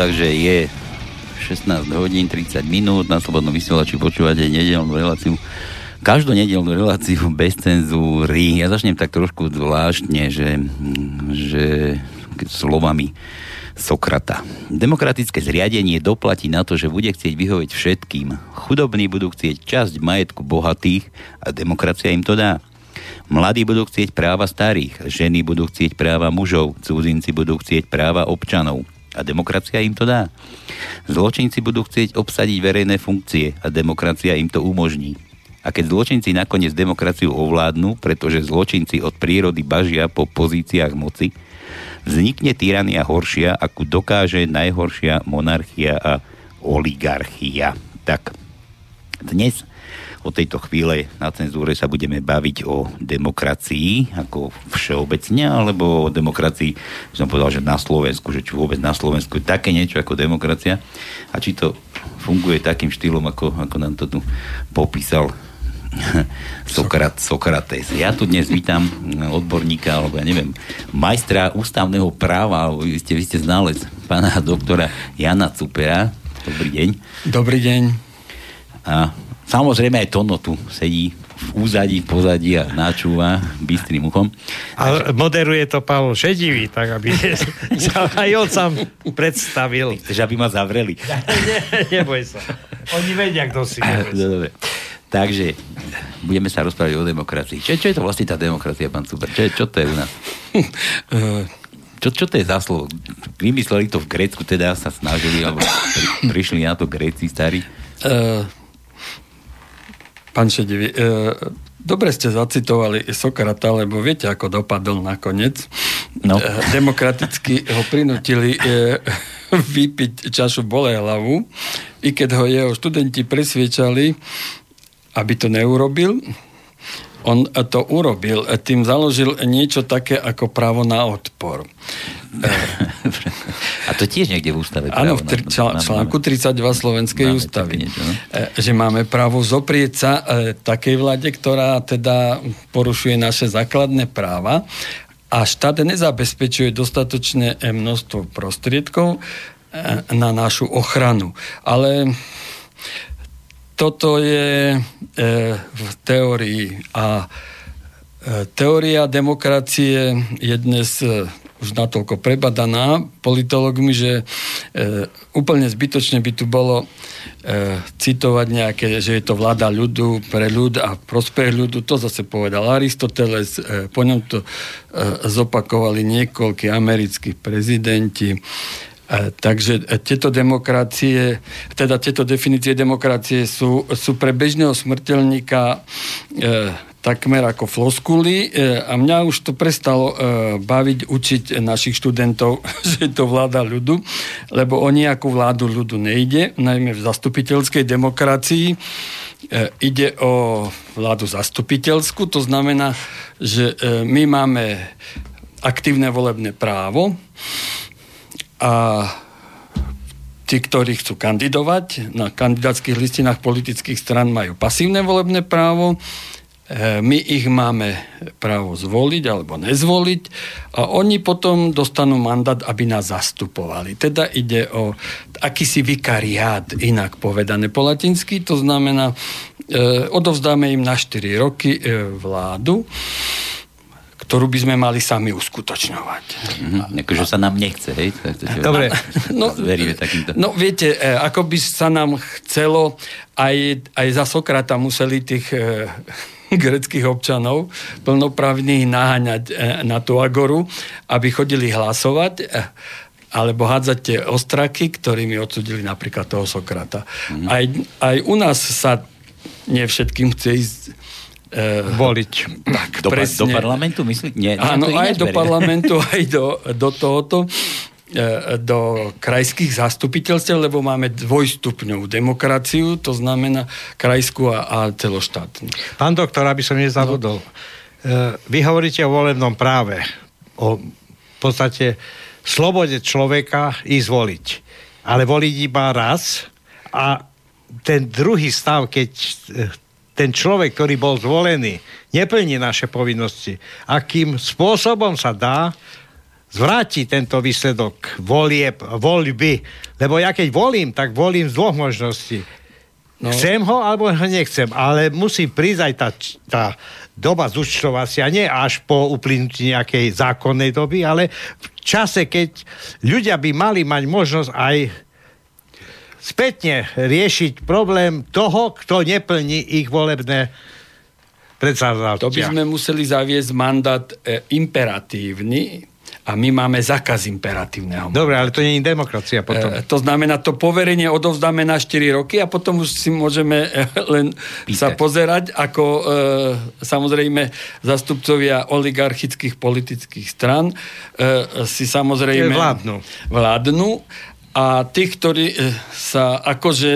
Takže je 16 hodín 30 minút na Slobodnom vysielači počúvate nedelnú reláciu každú nedelnú reláciu bez cenzúry. Ja začnem tak trošku zvláštne, že, že slovami Sokrata. Demokratické zriadenie doplatí na to, že bude chcieť vyhovieť všetkým. Chudobní budú chcieť časť majetku bohatých a demokracia im to dá. Mladí budú chcieť práva starých, ženy budú chcieť práva mužov, cudzinci budú chcieť práva občanov a demokracia im to dá. Zločinci budú chcieť obsadiť verejné funkcie a demokracia im to umožní. A keď zločinci nakoniec demokraciu ovládnu, pretože zločinci od prírody bažia po pozíciách moci, vznikne tyrania horšia, ako dokáže najhoršia monarchia a oligarchia. Tak, dnes od tejto chvíle na cenzúre sa budeme baviť o demokracii ako všeobecne, alebo o demokracii, som povedal, že na Slovensku, že či vôbec na Slovensku je také niečo ako demokracia a či to funguje takým štýlom, ako, ako nám to tu popísal Sokrat, Sokrates. Ja tu dnes vítam odborníka, alebo ja neviem, majstra ústavného práva, alebo vy ste, vy ste znalec, pána doktora Jana Cupera. Dobrý deň. Dobrý deň. A Samozrejme aj Tono tu sedí v úzadí, pozadí a načúva bystrým uchom. A moderuje to Pavel Šedivý, tak aby sa aj on sám predstavil. Chceš, aby ma zavreli? Nie, neboj sa. Oni vedia, kto si. Dobre. Takže budeme sa rozprávať o demokracii. Čo, čo je to vlastne tá demokracia, pán Super? Čo, čo to je u nás? Čo, čo to je za slovo? Vymysleli to v Grécku, teda sa snažili, alebo pri, prišli na to Gréci starí? Uh, Pán Šedivi, e, dobre ste zacitovali Sokrata, lebo viete, ako dopadol nakoniec. No. E, demokraticky ho prinútili e, vypiť čašu hlavu, i keď ho jeho študenti presviečali, aby to neurobil, on to urobil, tým založil niečo také ako právo na odpor. A to tiež niekde v ústave. Áno, v tr- článku 32 Slovenskej máme ústavy. Niečo, no? E, že máme právo zoprieť sa e, takej vláde, ktorá teda porušuje naše základné práva a štát nezabezpečuje dostatočné e, množstvo prostriedkov na našu ochranu. Ale toto je v teórii a teória demokracie je dnes už natoľko prebadaná politologmi, že e, úplne zbytočne by tu bolo e, citovať nejaké, že je to vláda ľudu pre ľud a prospech ľudu. To zase povedal Aristoteles, e, po ňom to e, zopakovali niekoľkí americkí prezidenti. E, takže e, tieto demokracie, teda tieto definície demokracie sú, sú pre bežného smrteľníka e, takmer ako floskuly e, a mňa už to prestalo e, baviť učiť našich študentov, že to vláda ľudu, lebo o nejakú vládu ľudu nejde, najmä v zastupiteľskej demokracii. E, ide o vládu zastupiteľskú, to znamená, že my máme aktívne volebné právo a tí, ktorí chcú kandidovať na kandidátskych listinách politických stran majú pasívne volebné právo my ich máme právo zvoliť alebo nezvoliť a oni potom dostanú mandát, aby nás zastupovali. Teda ide o akýsi vikariát, inak povedané po latinsky, to znamená, e, odovzdáme im na 4 roky e, vládu, ktorú by sme mali sami uskutočňovať. Mm-hmm. Akože sa nám nechce, hej? Dobre. No, no viete, e, ako by sa nám chcelo, aj, aj za Sokrata museli tých e, greckých občanov plnoprávnych naháňať e, na tú agoru, aby chodili hlasovať e, alebo hádzať tie ostraky, ktorými odsudili napríklad toho Sokrata. Mm-hmm. Aj, aj u nás sa nie všetkým chce ísť Uh, voliť. Tak, do, presne. do parlamentu, myslíte? Nie, Áno, aj do parlamentu, aj do, do tohoto. E, do krajských zastupiteľstiev, lebo máme dvojstupňovú demokraciu, to znamená krajskú a, a celoštátnu. Pán doktor, aby som nezabudol, no. vy hovoríte o volebnom práve, o v podstate slobode človeka ísť voliť. Ale voliť iba raz a ten druhý stav, keď e, ten človek, ktorý bol zvolený, neplní naše povinnosti, akým spôsobom sa dá zvráti tento výsledok volieb, voľby. Lebo ja keď volím, tak volím z dvoch možností. No. Chcem ho, alebo ho nechcem. Ale musí prísť aj tá, tá doba zúčtovacia, nie až po uplynutí nejakej zákonnej doby, ale v čase, keď ľudia by mali mať možnosť aj spätne riešiť problém toho, kto neplní ich volebné predsavzatia. To by sme museli zaviesť mandát e, imperatívny, a my máme zákaz imperatívneho. Dobre, ale to nie je demokracia potom. E, to znamená, to poverenie odovzdáme na 4 roky a potom už si môžeme e, len Pýtať. sa pozerať, ako e, samozrejme zastupcovia oligarchických politických stran e, si samozrejme vládnu. vládnu a tých, ktorí e, sa akože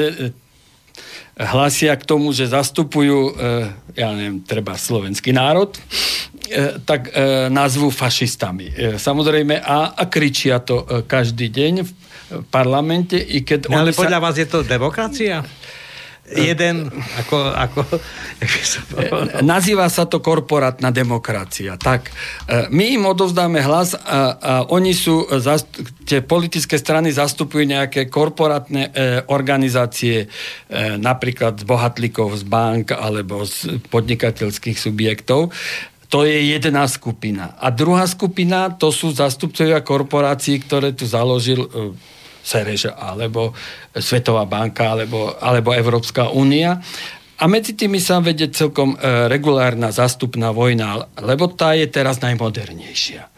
hlasia k tomu, že zastupujú, ja neviem, treba slovenský národ, E, tak e, nazvu fašistami. E, samozrejme, a, a kričia to každý deň v parlamente, i keď... No, ale podľa sa... vás je to demokracia? Jeden, ako, ako Nazýva sa to korporátna demokracia. Tak, my im odovzdáme hlas a, a oni sú, tie politické strany zastupujú nejaké korporátne organizácie, napríklad z bohatlíkov z bank alebo z podnikateľských subjektov. To je jedna skupina. A druhá skupina, to sú zastupcovia korporácií, ktoré tu založil Sereš, alebo Svetová banka, alebo, alebo Európska únia. A medzi tými sa vedie celkom e, regulárna zastupná vojna, lebo tá je teraz najmodernejšia. E,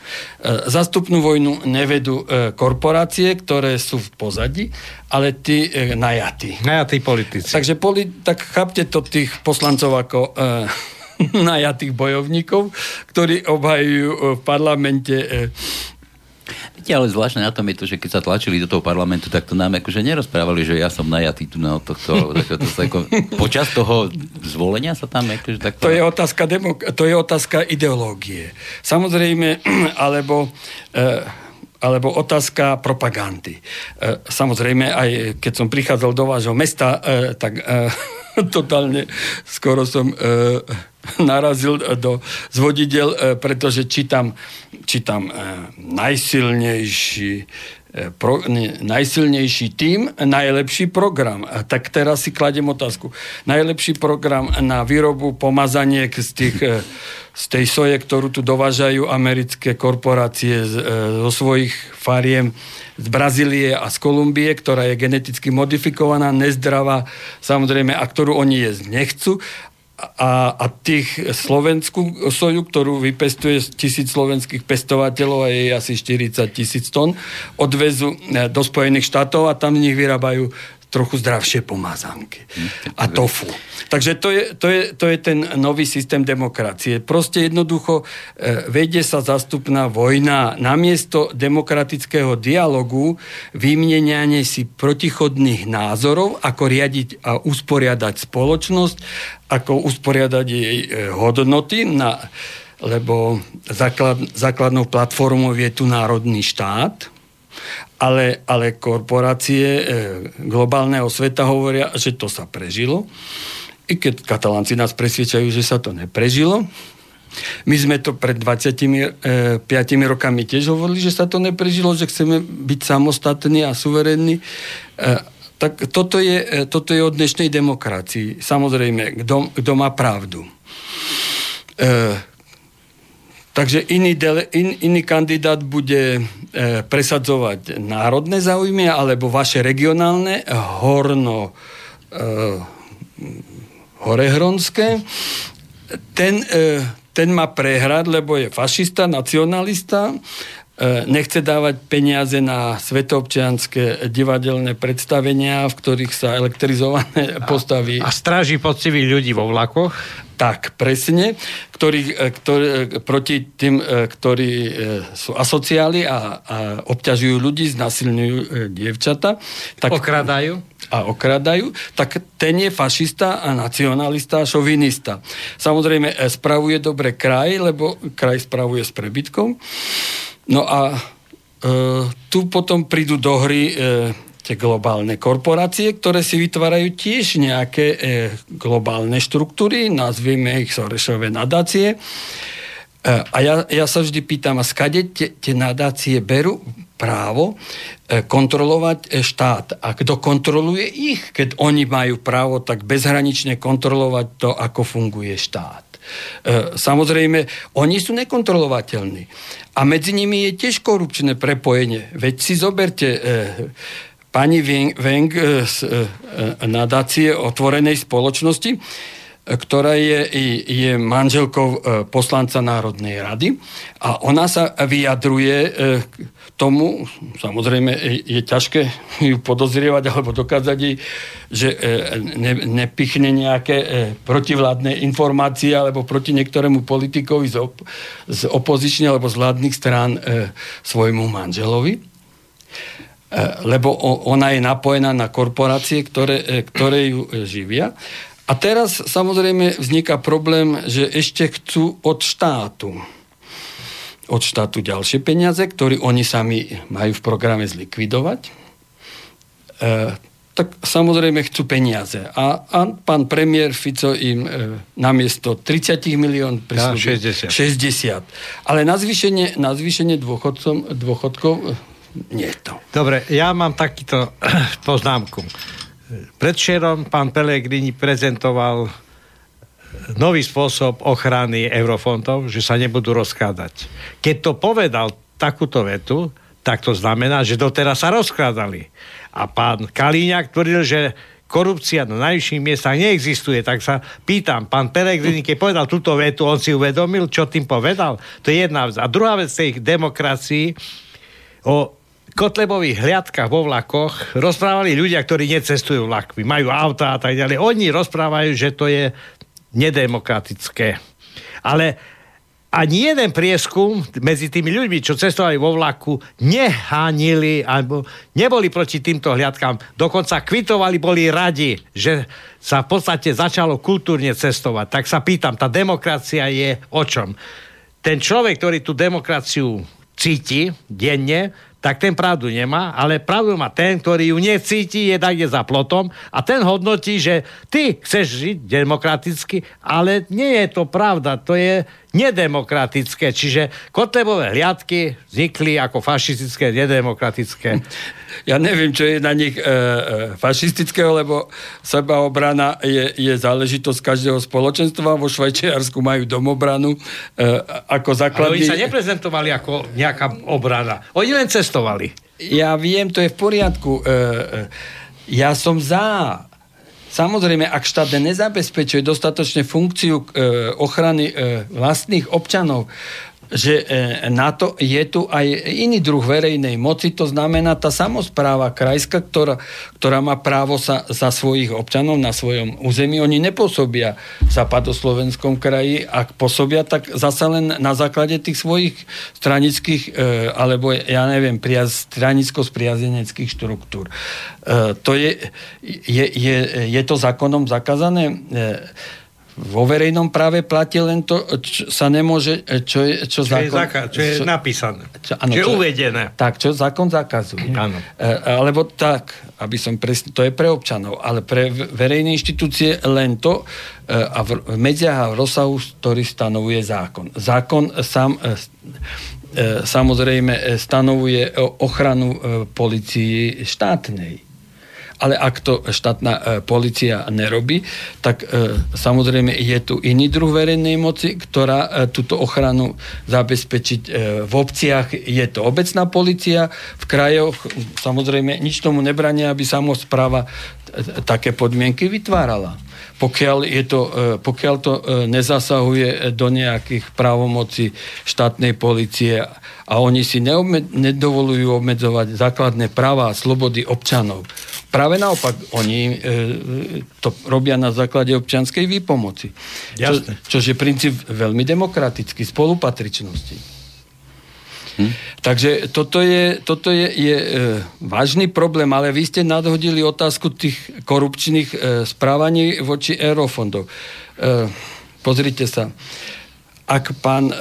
zastupnú vojnu nevedú e, korporácie, ktoré sú v pozadí, ale tí najatí. Najatí politici. Takže poli, tak chápte to tých poslancov ako... Najatých bojovníkov, ktorí obhajujú v parlamente Viete, ale zvláštne na tom je to, že keď sa tlačili do toho parlamentu, tak to nám akože nerozprávali, že ja som najatý tu na tohto, to, sa ako, počas toho zvolenia sa tam akože tak... To je otázka, demok- to je otázka ideológie. Samozrejme, alebo... E, alebo otázka propagandy. E, samozrejme, aj keď som prichádzal do vášho mesta, e, tak e, totálne skoro som narazil do zvodidel, pretože čítam, čítam najsilnejší pro, ne, najsilnejší tým, najlepší program. A tak teraz si kladem otázku. Najlepší program na výrobu pomazaniek z, tých, z tej soje, ktorú tu dovážajú americké korporácie z, zo svojich fariem z Brazílie a z Kolumbie, ktorá je geneticky modifikovaná, nezdravá, samozrejme, a ktorú oni jesť nechcú a, a tých slovenskú soju, ktorú vypestuje tisíc slovenských pestovateľov a je asi 40 tisíc tón, odvezú e, do Spojených štátov a tam z nich vyrábajú trochu zdravšie pomazánky. Hm, a tofu. Takže to je, to, je, to je ten nový systém demokracie. Proste jednoducho e, vedie sa zastupná vojna. Namiesto demokratického dialogu vymienianie si protichodných názorov, ako riadiť a usporiadať spoločnosť, ako usporiadať jej e, hodnoty na lebo základ, základnou platformou je tu národný štát, ale, ale korporácie e, globálneho sveta hovoria, že to sa prežilo. I keď katalánci nás presviečajú, že sa to neprežilo. My sme to pred 25 e, rokami tiež hovorili, že sa to neprežilo, že chceme byť samostatní a suverénni. E, tak toto je, e, toto je od dnešnej demokracii. Samozrejme, kto má pravdu. Takže iný, dele, in, iný kandidát bude e, presadzovať národné záujmy alebo vaše regionálne, horno e, horehronské. Ten, e, ten má prehrať, lebo je fašista, nacionalista, e, nechce dávať peniaze na svetoobčianské divadelné predstavenia, v ktorých sa elektrizované postaví. A, a stráži poctivých ľudí vo vlakoch? Tak, presne, ktorí, e, ktorí, e, proti tým, e, ktorí sú asociáli a, a obťažujú ľudí, znasilňujú dievčata. Tak, okradajú? A okradajú, tak ten je fašista a nacionalista a šovinista. Samozrejme, spravuje dobre kraj, lebo kraj spravuje s prebytkom. No a e, tu potom prídu do hry e, tie globálne korporácie, ktoré si vytvárajú tiež nejaké e, globálne štruktúry, nazvime ich Sorešové nadácie. E, a ja, ja sa vždy pýtam, a skade tie nadácie berú právo e, kontrolovať e, štát. A kto kontroluje ich, keď oni majú právo tak bezhranične kontrolovať to, ako funguje štát. Samozrejme, oni sú nekontrolovateľní. A medzi nimi je tiež korupčné prepojenie. Veď si zoberte pani Weng z nadácie otvorenej spoločnosti, ktorá je, je manželkou e, poslanca Národnej rady. A ona sa vyjadruje e, tomu, samozrejme je ťažké ju podozrievať alebo dokázať jej, že e, ne, nepichne nejaké protivládne informácie alebo proti niektorému politikovi z, op- z opozičných alebo z vládnych strán svojmu manželovi lebo ona je napojená na korporácie, ktoré, ktoré ju živia. A teraz samozrejme vzniká problém, že ešte chcú od štátu od štátu ďalšie peniaze, ktoré oni sami majú v programe zlikvidovať. E, tak samozrejme chcú peniaze. A, a pán premiér Fico im e, namiesto 30 milión prislúbil 60. 60. Ale na zvýšenie, na zvýšenie dôchodcom, dôchodkov e, nie to. Dobre, ja mám takýto poznámku. Predšerom pán Pelegrini prezentoval nový spôsob ochrany eurofondov, že sa nebudú rozkladať. Keď to povedal takúto vetu, tak to znamená, že doteraz sa rozkladali. A pán Kalíňak tvrdil, že korupcia na najvyšších miestach neexistuje, tak sa pýtam, pán Pelegrini, keď povedal túto vetu, on si uvedomil, čo tým povedal? To je jedna vec. A druhá vec tej demokracii, o Kotlebových hliadkách vo vlakoch rozprávali ľudia, ktorí necestujú vlakmi, majú auta a tak ďalej. Oni rozprávajú, že to je nedemokratické. Ale ani jeden prieskum medzi tými ľuďmi, čo cestovali vo vlaku, nehánili alebo neboli proti týmto hliadkám. Dokonca kvitovali, boli radi, že sa v podstate začalo kultúrne cestovať. Tak sa pýtam, tá demokracia je o čom? Ten človek, ktorý tú demokraciu cíti denne, tak ten pravdu nemá, ale pravdu má ten, ktorý ju necíti, je tak za plotom a ten hodnotí, že ty chceš žiť demokraticky, ale nie je to pravda, to je nedemokratické. Čiže Kotlebové hliadky vznikli ako fašistické, nedemokratické. Ja neviem, čo je na nich e, e, fašistického, lebo sebaobrana je, je záležitosť každého spoločenstva. Vo Švajčiarsku majú domobranu e, ako základný... Ale oni sa neprezentovali ako nejaká obrana. Oni len cestovali. Ja viem, to je v poriadku. E, e, ja som za Samozrejme, ak štát nezabezpečuje dostatočne funkciu e, ochrany e, vlastných občanov, že e, na to je tu aj iný druh verejnej moci, to znamená tá samozpráva krajská, ktorá, ktorá má právo sa za svojich občanov na svojom území. Oni nepôsobia v západoslovenskom kraji, ak pôsobia, tak zasa len na základe tých svojich stranických, e, alebo ja neviem, priaz, stranicko-spriazeneckých štruktúr. E, to je, je, je, je to zákonom zakázané? Vo verejnom práve platí len to, čo sa nemôže, čo je, čo, čo zákon... Je zaka- čo je čo, napísané. Čo, ano, čo je uvedené. Tak, čo zákon zakazuje. Áno. E, alebo tak, aby som presne, to je pre občanov, ale pre verejné inštitúcie len to e, a v, v medziach a v rozsahu, ktorý stanovuje zákon. Zákon sám e, samozrejme stanovuje ochranu policii štátnej ale ak to štátna e, policia nerobí, tak e, samozrejme je tu iný druh verejnej moci, ktorá e, túto ochranu zabezpečiť v obciach. Je to obecná policia, v krajoch samozrejme nič tomu nebrania, aby samozpráva také podmienky vytvárala pokiaľ, je to, e, pokiaľ to e, nezasahuje do nejakých právomocí štátnej policie a oni si neobme- nedovolujú obmedzovať základné práva a slobody občanov. Práve naopak, oni e, to robia na základe občianskej výpomoci. Čo, čož je princíp veľmi demokratický, spolupatričnosti. Hm? Takže toto je, toto je, je e, vážny problém, ale vy ste nadhodili otázku tých korupčných e, správaní voči eurofondov. E, pozrite sa, ak pán e,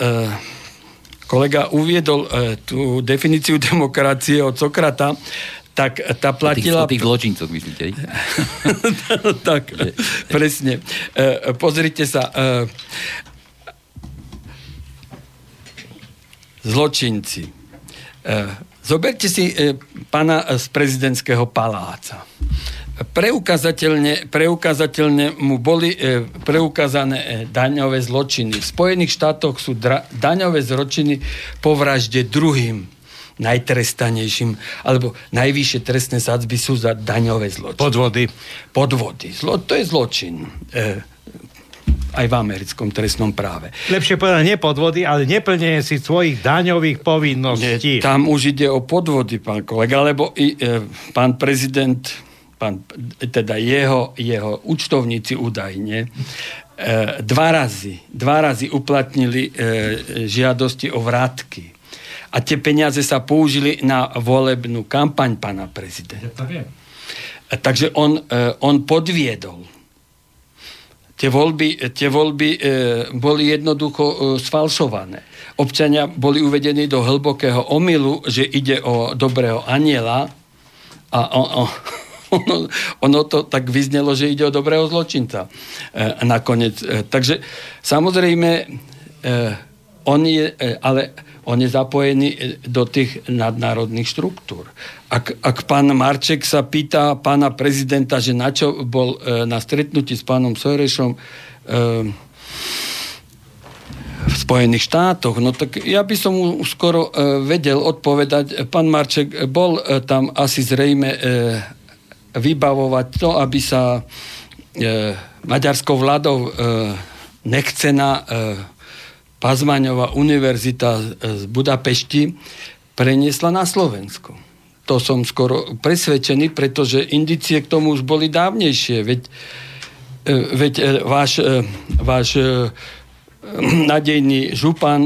kolega uviedol e, tú definíciu demokracie od Sokrata, tak tá platila... O tých, o tých zločincoch, myslíte? tak, presne. E, pozrite sa. E, zločinci. Zoberte si pána z prezidentského paláca preukazateľne, preukazateľne mu boli e, preukázané e, daňové zločiny. V Spojených štátoch sú dra, daňové zločiny po vražde druhým najtrestanejším, alebo najvyššie trestné sadzby sú za daňové zločiny. Podvody. Podvody. Zlo, to je zločin. E, aj v americkom trestnom práve. Lepšie povedať, nie podvody, ale neplnenie si svojich daňových povinností. Nie, tam už ide o podvody, pán kolega, lebo i, e, pán prezident pán, teda jeho, jeho účtovníci údajne, e, dva razy, dva razy uplatnili e, žiadosti o vrátky. A tie peniaze sa použili na volebnú kampaň pána prezidenta. Ja e, Takže on, e, on podviedol. Tie voľby, tie voľby e, boli jednoducho e, sfalšované. Občania boli uvedení do hlbokého omylu, že ide o dobrého aniela a on, on, ono, ono to tak vyznelo, že ide o dobrého zločinca e, nakoniec. E, takže samozrejme, e, on je, e, ale on je zapojený e, do tých nadnárodných štruktúr. Ak, ak pán Marček sa pýta pána prezidenta, že na čo bol e, na stretnutí s pánom Sojrešom e, v Spojených štátoch, no tak ja by som mu skoro e, vedel odpovedať. Pán Marček bol e, tam asi zrejme e, vybavovať to, aby sa e, maďarskou vládou e, nechcená e, Pazmaňová univerzita z Budapešti preniesla na Slovensko. To som skoro presvedčený, pretože indície k tomu už boli dávnejšie. Veď, e, veď e, váš, e, váš nadejný župan,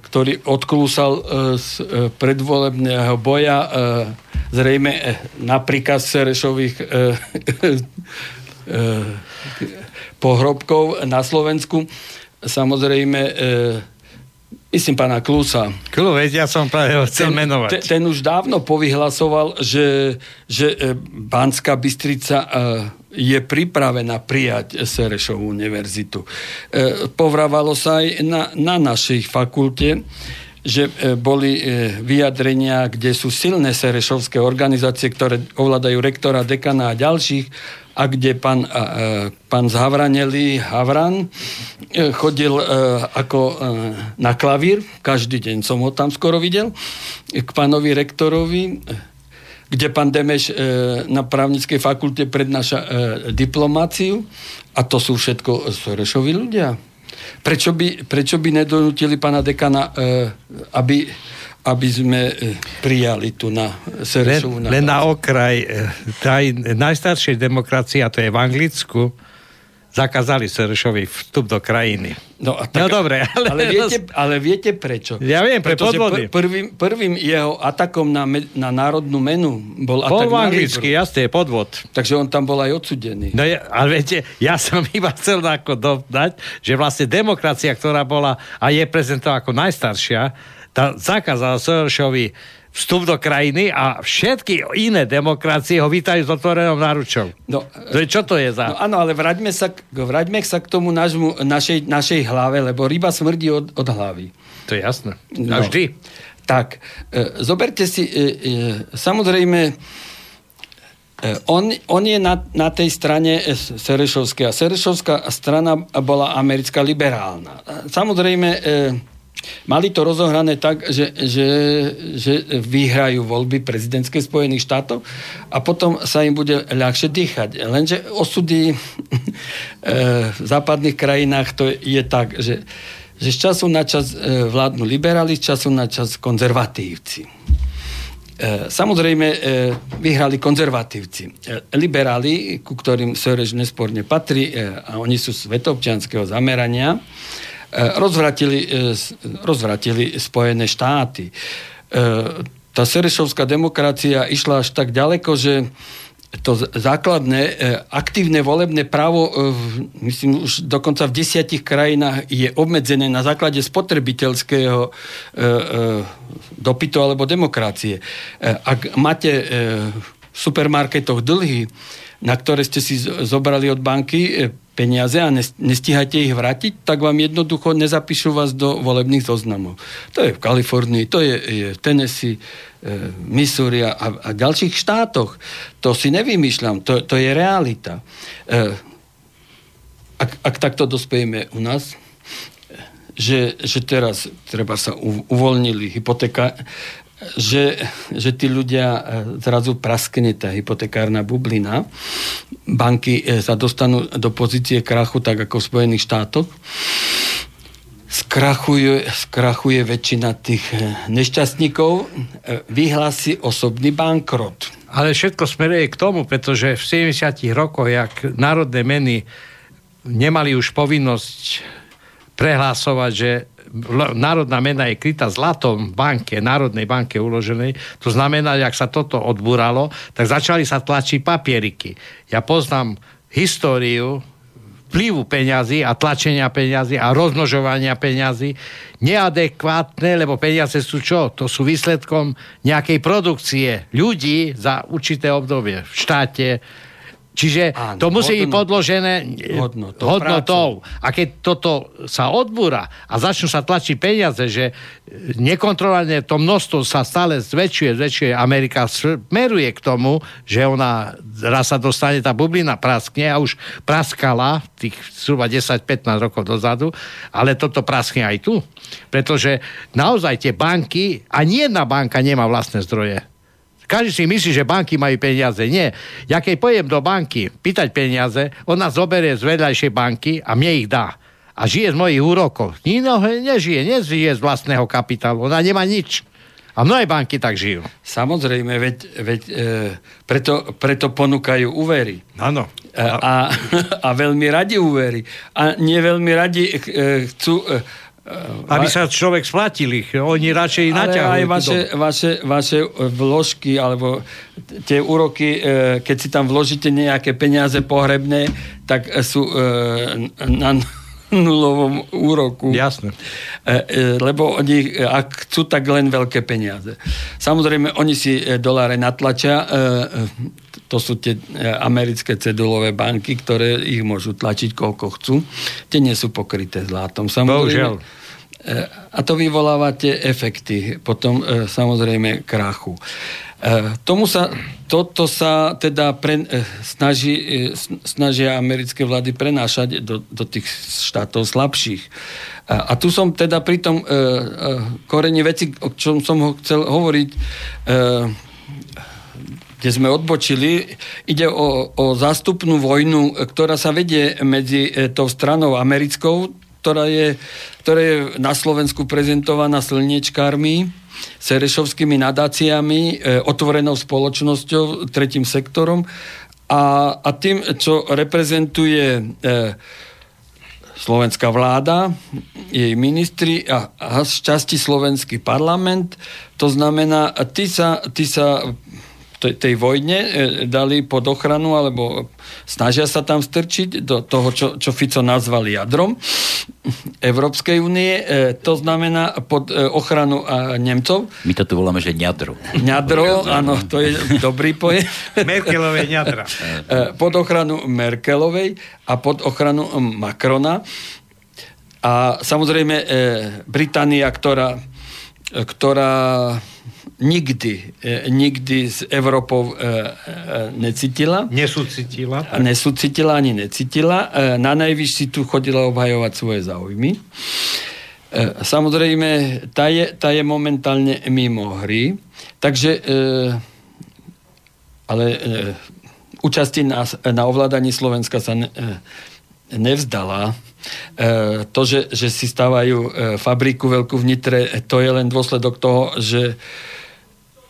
ktorý odklúsal z predvolebného boja zrejme na príkaz Serešových e, e, pohrobkov na Slovensku. Samozrejme, e, myslím pána Klusa. Kluveď, ja som práve ho chcel ten, menovať. Ten, ten už dávno povyhlasoval, že, že Banská Bystrica je pripravená prijať Serešovú univerzitu. Povrávalo sa aj na, na našej fakulte, že e, boli e, vyjadrenia, kde sú silné serešovské organizácie, ktoré ovládajú rektora, dekana a ďalších, a kde pán, pán Zhavraneli Havran e, chodil ako na klavír, každý deň som ho tam skoro videl, k pánovi rektorovi, kde pán Demeš na právnickej fakulte prednáša diplomáciu. A to sú všetko Serešovi ľudia. Prečo by, prečo by nedonútili pána dekana, e, aby, aby sme e, prijali tu na Serešovu len, len na okraj, e, tá najstaršia demokracia, to je v Anglicku, zakázali Serešovi vstup do krajiny. No, tak, no dobre, ale... Ale viete, ale viete prečo? Ja viem, pre Pretože podvody. Pr- prvým, prvým jeho atakom na, me, na národnú menu bol, bol atak v anglicky, jasne, je podvod. Takže on tam bol aj odsudený. No ja, ale viete, ja som iba chcel ako dodať, že vlastne demokracia, ktorá bola a je prezentovaná ako najstaršia, tá zakázala Serešovi vstup do krajiny a všetky iné demokracie ho vítajú s otvorenou náručou. No, to je, čo to je za... No áno, ale vráťme sa, vráťme sa k tomu nášmu, našej, našej hlave, lebo ryba smrdí od, od hlavy. To je jasné. No, vždy. Tak, e, zoberte si, e, e, samozrejme, e, on, on je na, na tej strane Serešovskej a Serešovská strana bola americká liberálna. Samozrejme, e, Mali to rozohrané tak, že, že, že vyhrajú voľby prezidentské Spojených štátov a potom sa im bude ľahšie dýchať. Lenže osudy e, v západných krajinách to je tak, že, že z času na čas e, vládnu liberáli, z času na čas konzervatívci. E, samozrejme, vyhrali konzervatívci. Liberáli, ku ktorým Sorež nesporne patrí, a oni sú svetobčianského zamerania, rozvratili, e, rozvratili Spojené štáty. E, tá serešovská demokracia išla až tak ďaleko, že to základné aktívne volebné právo, myslím, už dokonca v desiatich krajinách je obmedzené na základe spotrebiteľského dopytu alebo demokracie. Ak máte v supermarketoch dlhy, na ktoré ste si zobrali od banky, peniaze a nestíhate ich vrátiť, tak vám jednoducho nezapíšu vás do volebných zoznamov. To je v Kalifornii, to je, je v Tennessee, e, Missouri a, a ďalších štátoch. To si nevymýšľam, to, to je realita. E, ak, ak takto dospejeme u nás, že, že teraz treba sa uvoľnili hypotéka, že, že tí ľudia e, zrazu praskne tá hypotekárna bublina, banky e, sa dostanú do pozície krachu, tak ako v Spojených štátoch, skrachuje, skrachuje väčšina tých e, nešťastníkov, vyhlási osobný bankrot. Ale všetko smeruje k tomu, pretože v 70 rokoch, jak národné meny nemali už povinnosť prehlásovať, že národná mena je krytá zlatom banke, národnej banke uloženej, to znamená, ak sa toto odbúralo, tak začali sa tlačiť papieriky. Ja poznám históriu vplyvu peňazí a tlačenia peňazí a rozmnožovania peňazí neadekvátne, lebo peniaze sú čo? To sú výsledkom nejakej produkcie ľudí za určité obdobie v štáte, Čiže Áno, to musí byť podložené hodnotou. hodnotou. A keď toto sa odbúra a začnú sa tlačiť peniaze, že nekontrolované to množstvo sa stále zväčšuje, zväčšuje, Amerika smeruje k tomu, že ona raz sa dostane, tá bublina praskne a už praskala tých zhruba 10-15 rokov dozadu, ale toto praskne aj tu. Pretože naozaj tie banky, ani jedna banka nemá vlastné zdroje každý si myslí, že banky majú peniaze. Nie. Ja keď pojem do banky pýtať peniaze, ona zoberie z vedľajšej banky a mne ich dá. A žije z mojich úrokov. Nino nežije, nežije z vlastného kapitálu. Ona nemá nič. A mnohé banky tak žijú. Samozrejme, veď, veď e, preto, preto ponúkajú úvery. Áno. E, a, a veľmi radi úvery. A nie veľmi radi e, chcú... E, aby sa človek splatil ich. Oni radšej naťahujú. Ale aj vaše, vaše, vaše vložky, alebo tie úroky, e, keď si tam vložíte nejaké peniaze pohrebné, tak sú e, na nulovom úroku. Jasne. E, lebo oni, ak chcú, tak len veľké peniaze. Samozrejme, oni si doláre natlačia, to sú tie americké cedulové banky, ktoré ich môžu tlačiť koľko chcú. Tie nie sú pokryté zlatom. Samozrejme, Bohužiaľ. A to vyvoláva tie efekty, potom e, samozrejme krachu. E, tomu sa, toto sa teda pre, e, snaží, snažia americké vlády prenášať do, do tých štátov slabších. A tu som teda pri tom koreni veci, o čom som ho chcel hovoriť, kde sme odbočili, ide o, o zástupnú vojnu, ktorá sa vedie medzi tou stranou americkou, ktorá je, ktorá je na Slovensku prezentovaná slniečkármi, serešovskými nadáciami, e, otvorenou spoločnosťou, tretím sektorom a, a tým, čo reprezentuje e, slovenská vláda, jej ministri a, a z časti slovenský parlament. To znamená, ty sa, ty sa tej vojne e, dali pod ochranu, alebo snažia sa tam strčiť do toho, čo, čo Fico nazval jadrom Európskej únie. E, to znamená pod e, ochranu Nemcov. My to tu voláme, že ňadro. Ňadro, áno, to je dobrý pojem. Merkelovej ňadra. pod ochranu Merkelovej a pod ochranu Macrona. A samozrejme Británia, ktorá, ktorá nikdy, e, nikdy s Európou e, e, necítila. Nesúcitila. Nesúcitila ani necítila. Na najvyš si tu chodila obhajovať svoje záujmy. Samozrejme, tá je, tá je momentálne mimo hry. Takže, ale účasti na, na ovládaní Slovenska sa ne, nevzdala. To, že, že si stávajú fabriku veľkú v Nitre, to je len dôsledok toho, že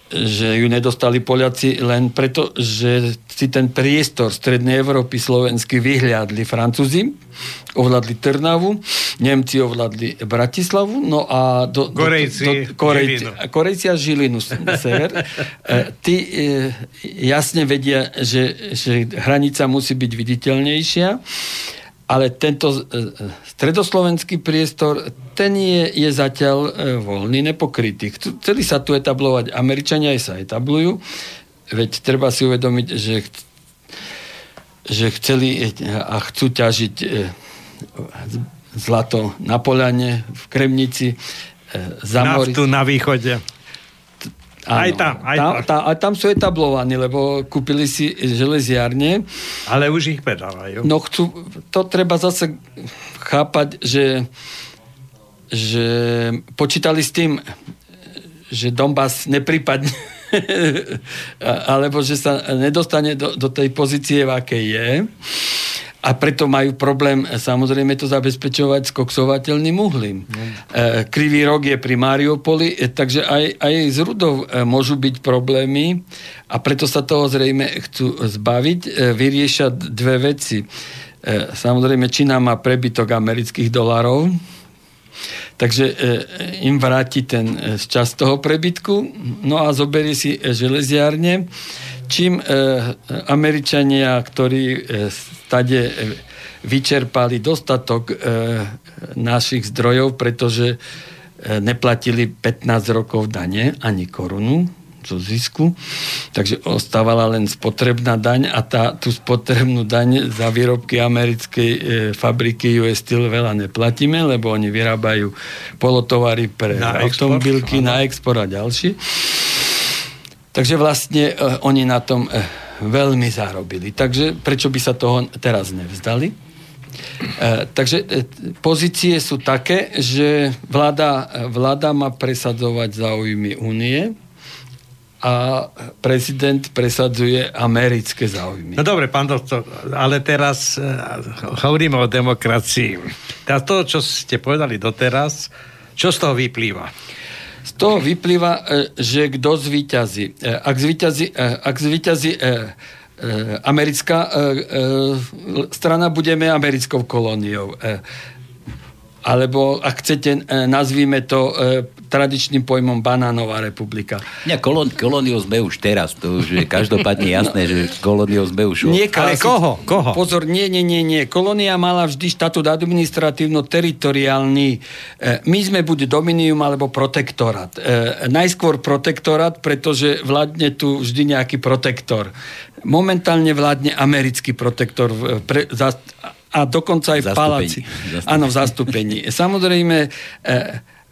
že ju nedostali Poliaci len preto, že si ten priestor Strednej Európy slovensky vyhľadli Francúzi, ovládli Trnavu, Nemci ovládli Bratislavu, no a do, Korejci, do, do, Korejci, Žilinu. Korejci a Žilinu, sever. E, tí e, jasne vedia, že, že hranica musí byť viditeľnejšia ale tento e, e, stredoslovenský priestor, ten je, je zatiaľ e, voľný, nepokrytý. Chceli sa tu etablovať, Američania aj sa etablujú, veď treba si uvedomiť, že že chceli a chcú ťažiť zlato na Poľane, v Kremnici, za Naftu na východe. Áno, aj tam, aj tam. Tá, aj tam sú etablovaní, lebo kúpili si železiarne. Ale už ich predávajú. No chcú, to treba zase chápať, že, že počítali s tým, že Donbass nepripadne alebo že sa nedostane do, do tej pozície, v akej je a preto majú problém samozrejme to zabezpečovať s koksovateľným uhlím. Mm. Krivý rok je pri Mariupoli, e, takže aj, aj z rudov e, môžu byť problémy a preto sa toho zrejme chcú zbaviť. Vyriešať dve veci. Samozrejme, Čína má prebytok amerických dolarov, takže im vráti ten čas toho prebytku, no a zoberie si železiárne čím e, Američania, ktorí e, stade e, vyčerpali dostatok e, našich zdrojov, pretože e, neplatili 15 rokov dane ani korunu zo zisku, takže ostávala len spotrebná daň a tá, tú spotrebnú daň za výrobky americkej e, fabriky US Steel veľa neplatíme, lebo oni vyrábajú polotovary pre automobilky na export a ďalšie. Takže vlastne uh, oni na tom uh, veľmi zarobili. Takže prečo by sa toho teraz nevzdali? Uh, takže uh, pozície sú také, že vláda, vláda má presadzovať záujmy únie a prezident presadzuje americké záujmy. No dobre, pán doktor, ale teraz uh, hovoríme o demokracii. Teraz to, čo ste povedali doteraz, čo z toho vyplýva? Z toho vyplýva, e, že kto zvíťazí. E, ak zvíťazí, ak zvíťazí americká strana, budeme americkou kolóniou. Alebo, ak chcete, nazvíme to tradičným pojmom banánová republika. Nie, kolón, kolóniou sme už teraz, to už je každopádne jasné, no, že kolóniou sme už... Nie, ale koho? koho? Pozor, nie, nie, nie, nie. Kolónia mala vždy štatút administratívno-teritoriálny. E, my sme buď dominium alebo protektorát. E, najskôr protektorát, pretože vládne tu vždy nejaký protektor. Momentálne vládne americký protektor pre, za, a dokonca aj v paláci. Áno, v zastúpení. Samozrejme, e,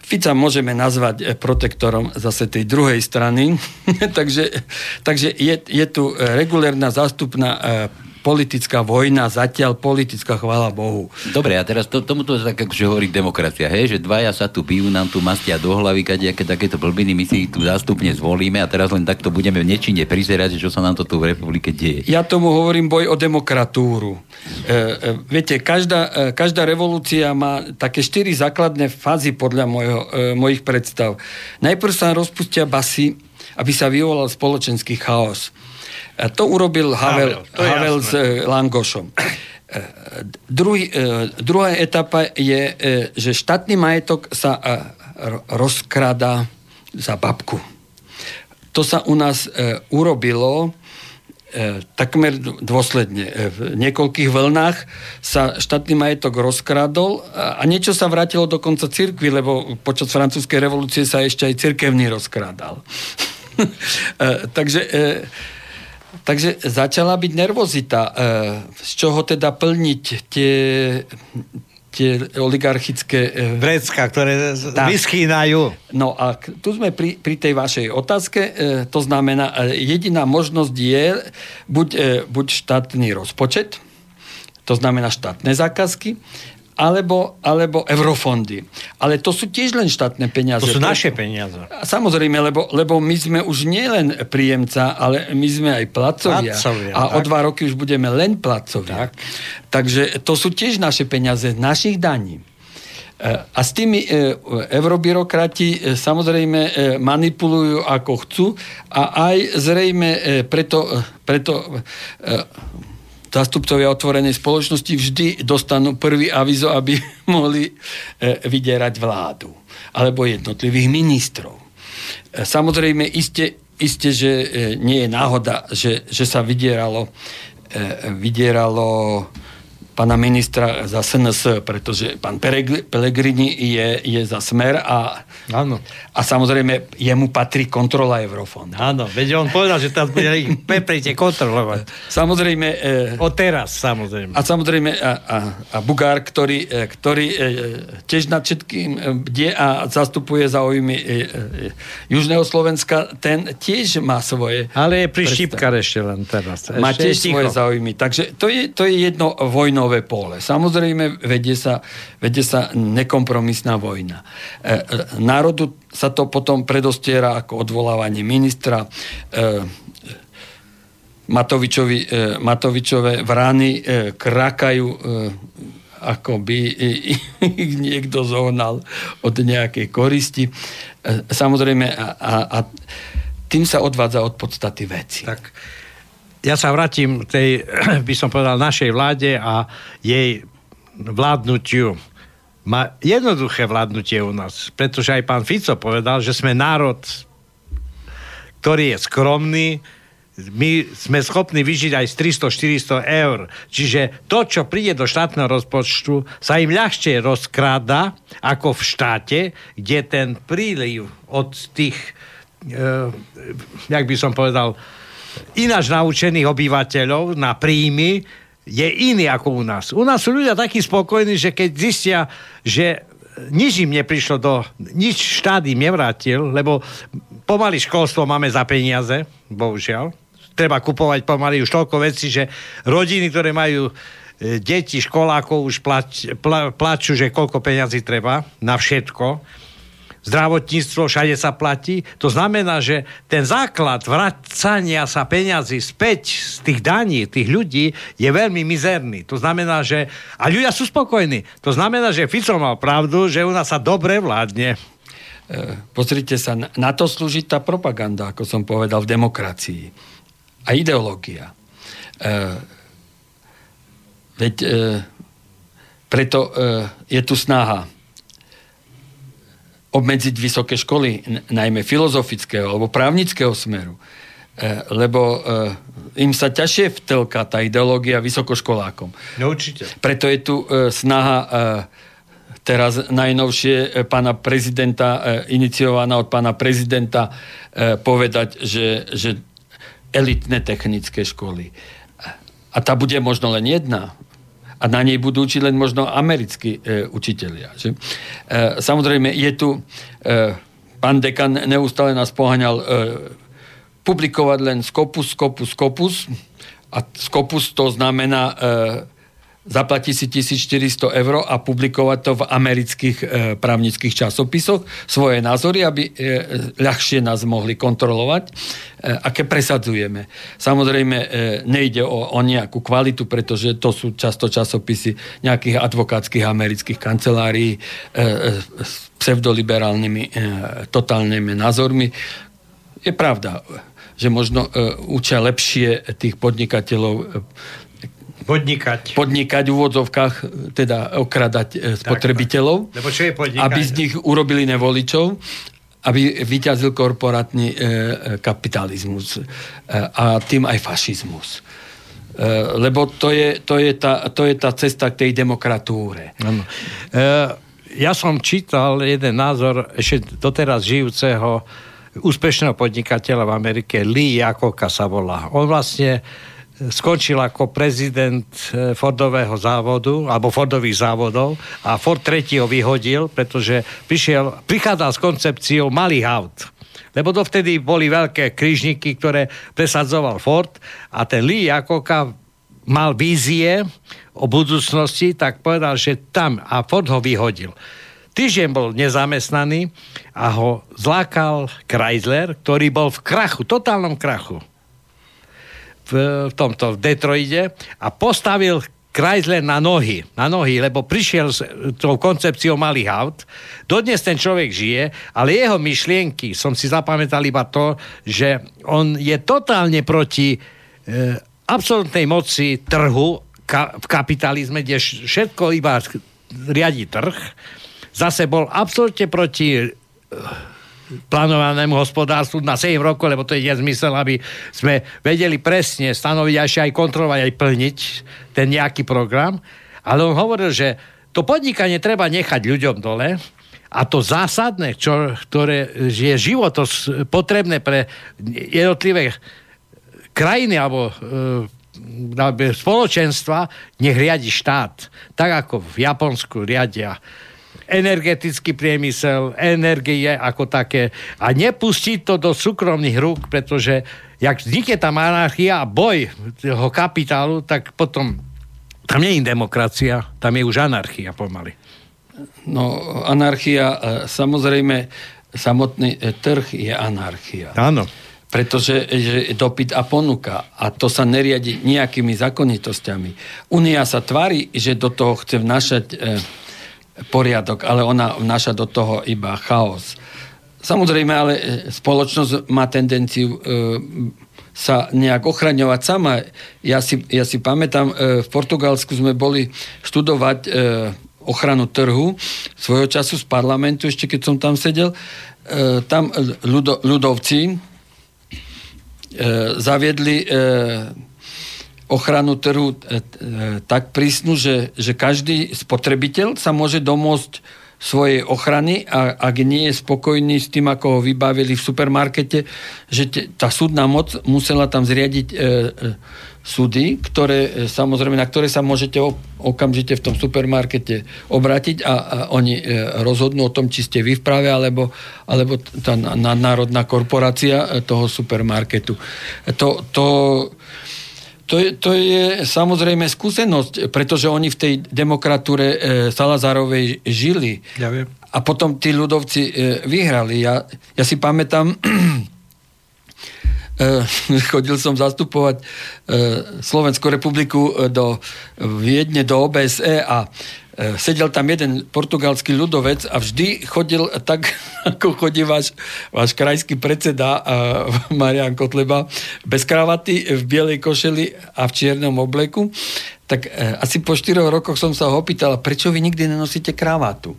Fica môžeme nazvať eh, protektorom zase tej druhej strany. takže takže je, je tu regulérna zástupná eh, politická vojna, zatiaľ politická, chvála Bohu. Dobre, a teraz to, tomuto tak akože hovorí demokracia, hej, že dvaja sa tu bijú, nám tu mastia do hlavy, aké takéto blbiny, my si tu zástupne zvolíme a teraz len takto budeme v nečine prizerať, čo sa nám to tu v republike deje. Ja tomu hovorím boj o demokratúru. E, e, viete, každá, e, každá revolúcia má také štyri základné fázy podľa mojho, e, mojich predstav. Najprv sa rozpustia basy, aby sa vyvolal spoločenský chaos. A to urobil Havel, Havel, Havel s e, Langošom. E, druhý, e, druhá etapa je, že štátny majetok sa rozkrada za babku. To sa u nás urobilo takmer dôsledne. V niekoľkých vlnách sa štátny majetok rozkradol a niečo sa vrátilo dokonca cirkvi, lebo počas francúzskej revolúcie sa ešte aj cirkevný rozkrádal. Takže Takže začala byť nervozita, e, z čoho teda plniť tie, tie oligarchické... E, Vrecka, ktoré tak. vyschýnajú. No a tu sme pri, pri tej vašej otázke. E, to znamená, jediná možnosť je buď, buď štátny rozpočet, to znamená štátne zákazky, alebo, alebo eurofondy. Ale to sú tiež len štátne peniaze. To sú naše peniaze. Samozrejme, lebo, lebo my sme už nie len príjemca, ale my sme aj placovia. placovia a tak. o dva roky už budeme len placovia. Tak. Takže to sú tiež naše peniaze, našich daní. E, a s tými e, eurobyrokrati e, samozrejme manipulujú ako chcú a aj zrejme preto, preto zástupcovia otvorenej spoločnosti vždy dostanú prvý avizo, aby mohli e, vydierať vládu alebo jednotlivých ministrov. E, samozrejme, iste, iste že e, nie je náhoda, že, že sa vydieralo, vydieralo pána ministra za SNS, pretože pán Pelegrini je, je za smer a, Áno. a samozrejme jemu patrí kontrola Eurofondu. Áno, veď on povedal, že teraz bude ich Peprite kontrolovať. Samozrejme... E, o teraz, samozrejme. A samozrejme a, a, a Bugár, ktorý, e, ktorý e, tiež nad všetkým e, bdie a zastupuje záujmy e, e, Južného Slovenska, ten tiež má svoje... Ale je pri Šípkar ešte len teraz. Má tiež svoje záujmy. Takže to je, to je jedno vojno minové pole. Samozrejme, vedie sa, vedie sa nekompromisná vojna. E, e, národu sa to potom predostiera ako odvolávanie ministra. E, Matovičovi, e, Matovičové vrany e, krakajú e, ako by ich niekto zohnal od nejakej koristi. E, samozrejme, a, a, a tým sa odvádza od podstaty veci. Tak ja sa vrátim tej, by som povedal, našej vláde a jej vládnutiu. Má jednoduché vládnutie u nás, pretože aj pán Fico povedal, že sme národ, ktorý je skromný, my sme schopní vyžiť aj z 300-400 eur. Čiže to, čo príde do štátneho rozpočtu, sa im ľahšie rozkráda ako v štáte, kde ten príliv od tých, e, jak by som povedal, ináč naučených obyvateľov na príjmy je iný ako u nás. U nás sú ľudia takí spokojní, že keď zistia, že nič im neprišlo do... Nič štát im nevrátil, lebo pomaly školstvo máme za peniaze, bohužiaľ. Treba kupovať pomaly už toľko vecí, že rodiny, ktoré majú e, deti, školákov už plač, pla, plačú, že koľko peňazí treba na všetko zdravotníctvo, všade sa platí. To znamená, že ten základ vracania sa peňazí späť z tých daní, tých ľudí, je veľmi mizerný. To znamená, že... A ľudia sú spokojní. To znamená, že Fico mal pravdu, že u nás sa dobre vládne. E, pozrite sa, na to slúži tá propaganda, ako som povedal, v demokracii. A ideológia. E, veď e, preto je tu snaha obmedziť vysoké školy, najmä filozofického alebo právnického smeru. E, lebo e, im sa ťažšie vtelka tá ideológia vysokoškolákom. No určite. Preto je tu e, snaha teraz najnovšie pána prezidenta, iniciovaná od pána prezidenta, povedať, že, že elitné technické školy. A tá bude možno len jedna a na nej budú učiť len možno americkí e, učitelia. Že? E, samozrejme, je tu, e, pán dekan neustále nás poháňal e, publikovať len skopus, skopus, skopus a skopus to znamená e, zaplatí si 1400 eur a publikovať to v amerických e, právnických časopisoch, svoje názory, aby e, ľahšie nás mohli kontrolovať, e, aké presadzujeme. Samozrejme, e, nejde o, o nejakú kvalitu, pretože to sú často časopisy nejakých advokátskych amerických kancelárií e, e, s pseudoliberálnymi e, totálnymi názormi. Je pravda, že možno e, učia lepšie tých podnikateľov e, Podnikať. Podnikať v úvodzovkách, teda okradať e, spotrebiteľov. Tak, Lebo čo je podnikať? Aby z nich urobili nevoličov, aby vyťazil korporátny e, e, kapitalizmus e, a tým aj fašizmus. E, lebo to je, to, je tá, to je tá cesta k tej demokratúre. Ano. E, ja som čítal jeden názor ešte doteraz žijúceho úspešného podnikateľa v Amerike, Lee Jakoka sa volá. On vlastne skončil ako prezident e, Fordového závodu, alebo Fordových závodov a Ford III ho vyhodil, pretože prišiel, prichádzal s koncepciou malých aut. Lebo dovtedy boli veľké krížniky, ktoré presadzoval Ford a ten Lee Jakoka mal vízie o budúcnosti, tak povedal, že tam a Ford ho vyhodil. Týždeň bol nezamestnaný a ho zlákal Chrysler, ktorý bol v krachu, totálnom krachu v, tomto v Detroide a postavil Chrysler na nohy, na nohy, lebo prišiel s tou koncepciou malých aut. Dodnes ten človek žije, ale jeho myšlienky, som si zapamätal iba to, že on je totálne proti e, absolútnej moci trhu ka, v kapitalizme, kde všetko iba riadi trh. Zase bol absolútne proti e, plánovanému hospodárstvu na 7 rokov, lebo to je nezmysel, aby sme vedeli presne stanoviť a aj kontrolovať, aj plniť ten nejaký program. Ale on hovoril, že to podnikanie treba nechať ľuďom dole, a to zásadné, čo, ktoré je životo potrebné pre jednotlivé krajiny alebo e, spoločenstva, nech riadi štát. Tak ako v Japonsku riadia energetický priemysel, energie ako také a nepustiť to do súkromných rúk, pretože jak vznikne tam anarchia a boj toho kapitálu, tak potom tam nie je demokracia, tam je už anarchia pomaly. No, anarchia, e, samozrejme, samotný e, trh je anarchia. Áno. Pretože že dopyt a ponuka. A to sa neriadi nejakými zákonitosťami. Únia sa tvári, že do toho chce vnašať e, poriadok, ale ona vnáša do toho iba chaos. Samozrejme, ale e, spoločnosť má tendenciu e, sa nejak ochraňovať sama. Ja si, ja si pamätám, e, v Portugalsku sme boli študovať e, ochranu trhu svojho času z parlamentu, ešte keď som tam sedel, e, tam ľudo, ľudovci e, zaviedli e, ochranu trhu e, e, tak prísnu, že, že každý spotrebiteľ sa môže domôcť svojej ochrany a ak nie je spokojný s tým, ako ho vybavili v supermarkete, že te, tá súdna moc musela tam zriadiť e, e, súdy, ktoré, e, samozrejme, na ktoré sa môžete okamžite v tom supermarkete obrátiť a, a oni e, rozhodnú o tom, či ste vy v práve, alebo, alebo tá nadnárodná korporácia e, toho supermarketu. To, to, to je, to je samozrejme skúsenosť, pretože oni v tej demokratúre e, Salazárovej žili. Ja viem. A potom tí ľudovci e, vyhrali. Ja, ja si pamätám, Eh, chodil som zastupovať eh, Slovenskú republiku eh, do Viedne, do OBSE a sedel tam jeden portugalský ľudovec a vždy chodil tak, ako chodí váš, váš krajský predseda Marian Kotleba, bez kravaty, v bielej košeli a v čiernom obleku. Tak asi po 4 rokoch som sa ho opýtal, prečo vy nikdy nenosíte kravatu?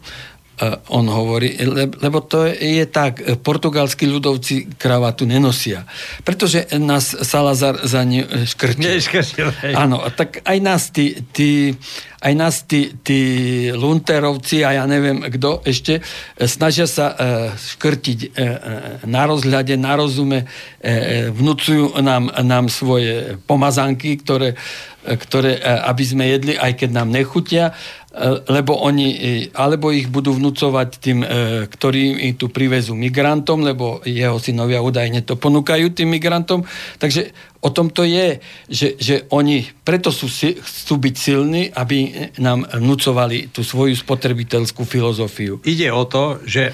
E, on hovorí, lebo to je tak, portugalskí ľudovci kravatu nenosia. Pretože nás Salazar za ne škrtil. Áno, tak aj nás tí, tí, aj nás tí, tí lunterovci a ja neviem kto ešte snažia sa škrtiť na rozhľade, na rozume, vnúcujú nám, nám svoje pomazanky, ktoré, ktoré aby sme jedli, aj keď nám nechutia lebo oni, e, alebo ich budú vnúcovať tým, e, ktorí tu privezú migrantom, lebo jeho synovia údajne to ponúkajú tým migrantom. Takže o tom to je, že, že oni preto sú, chcú byť silní, aby nám vnúcovali tú svoju spotrebiteľskú filozofiu. Ide o to, že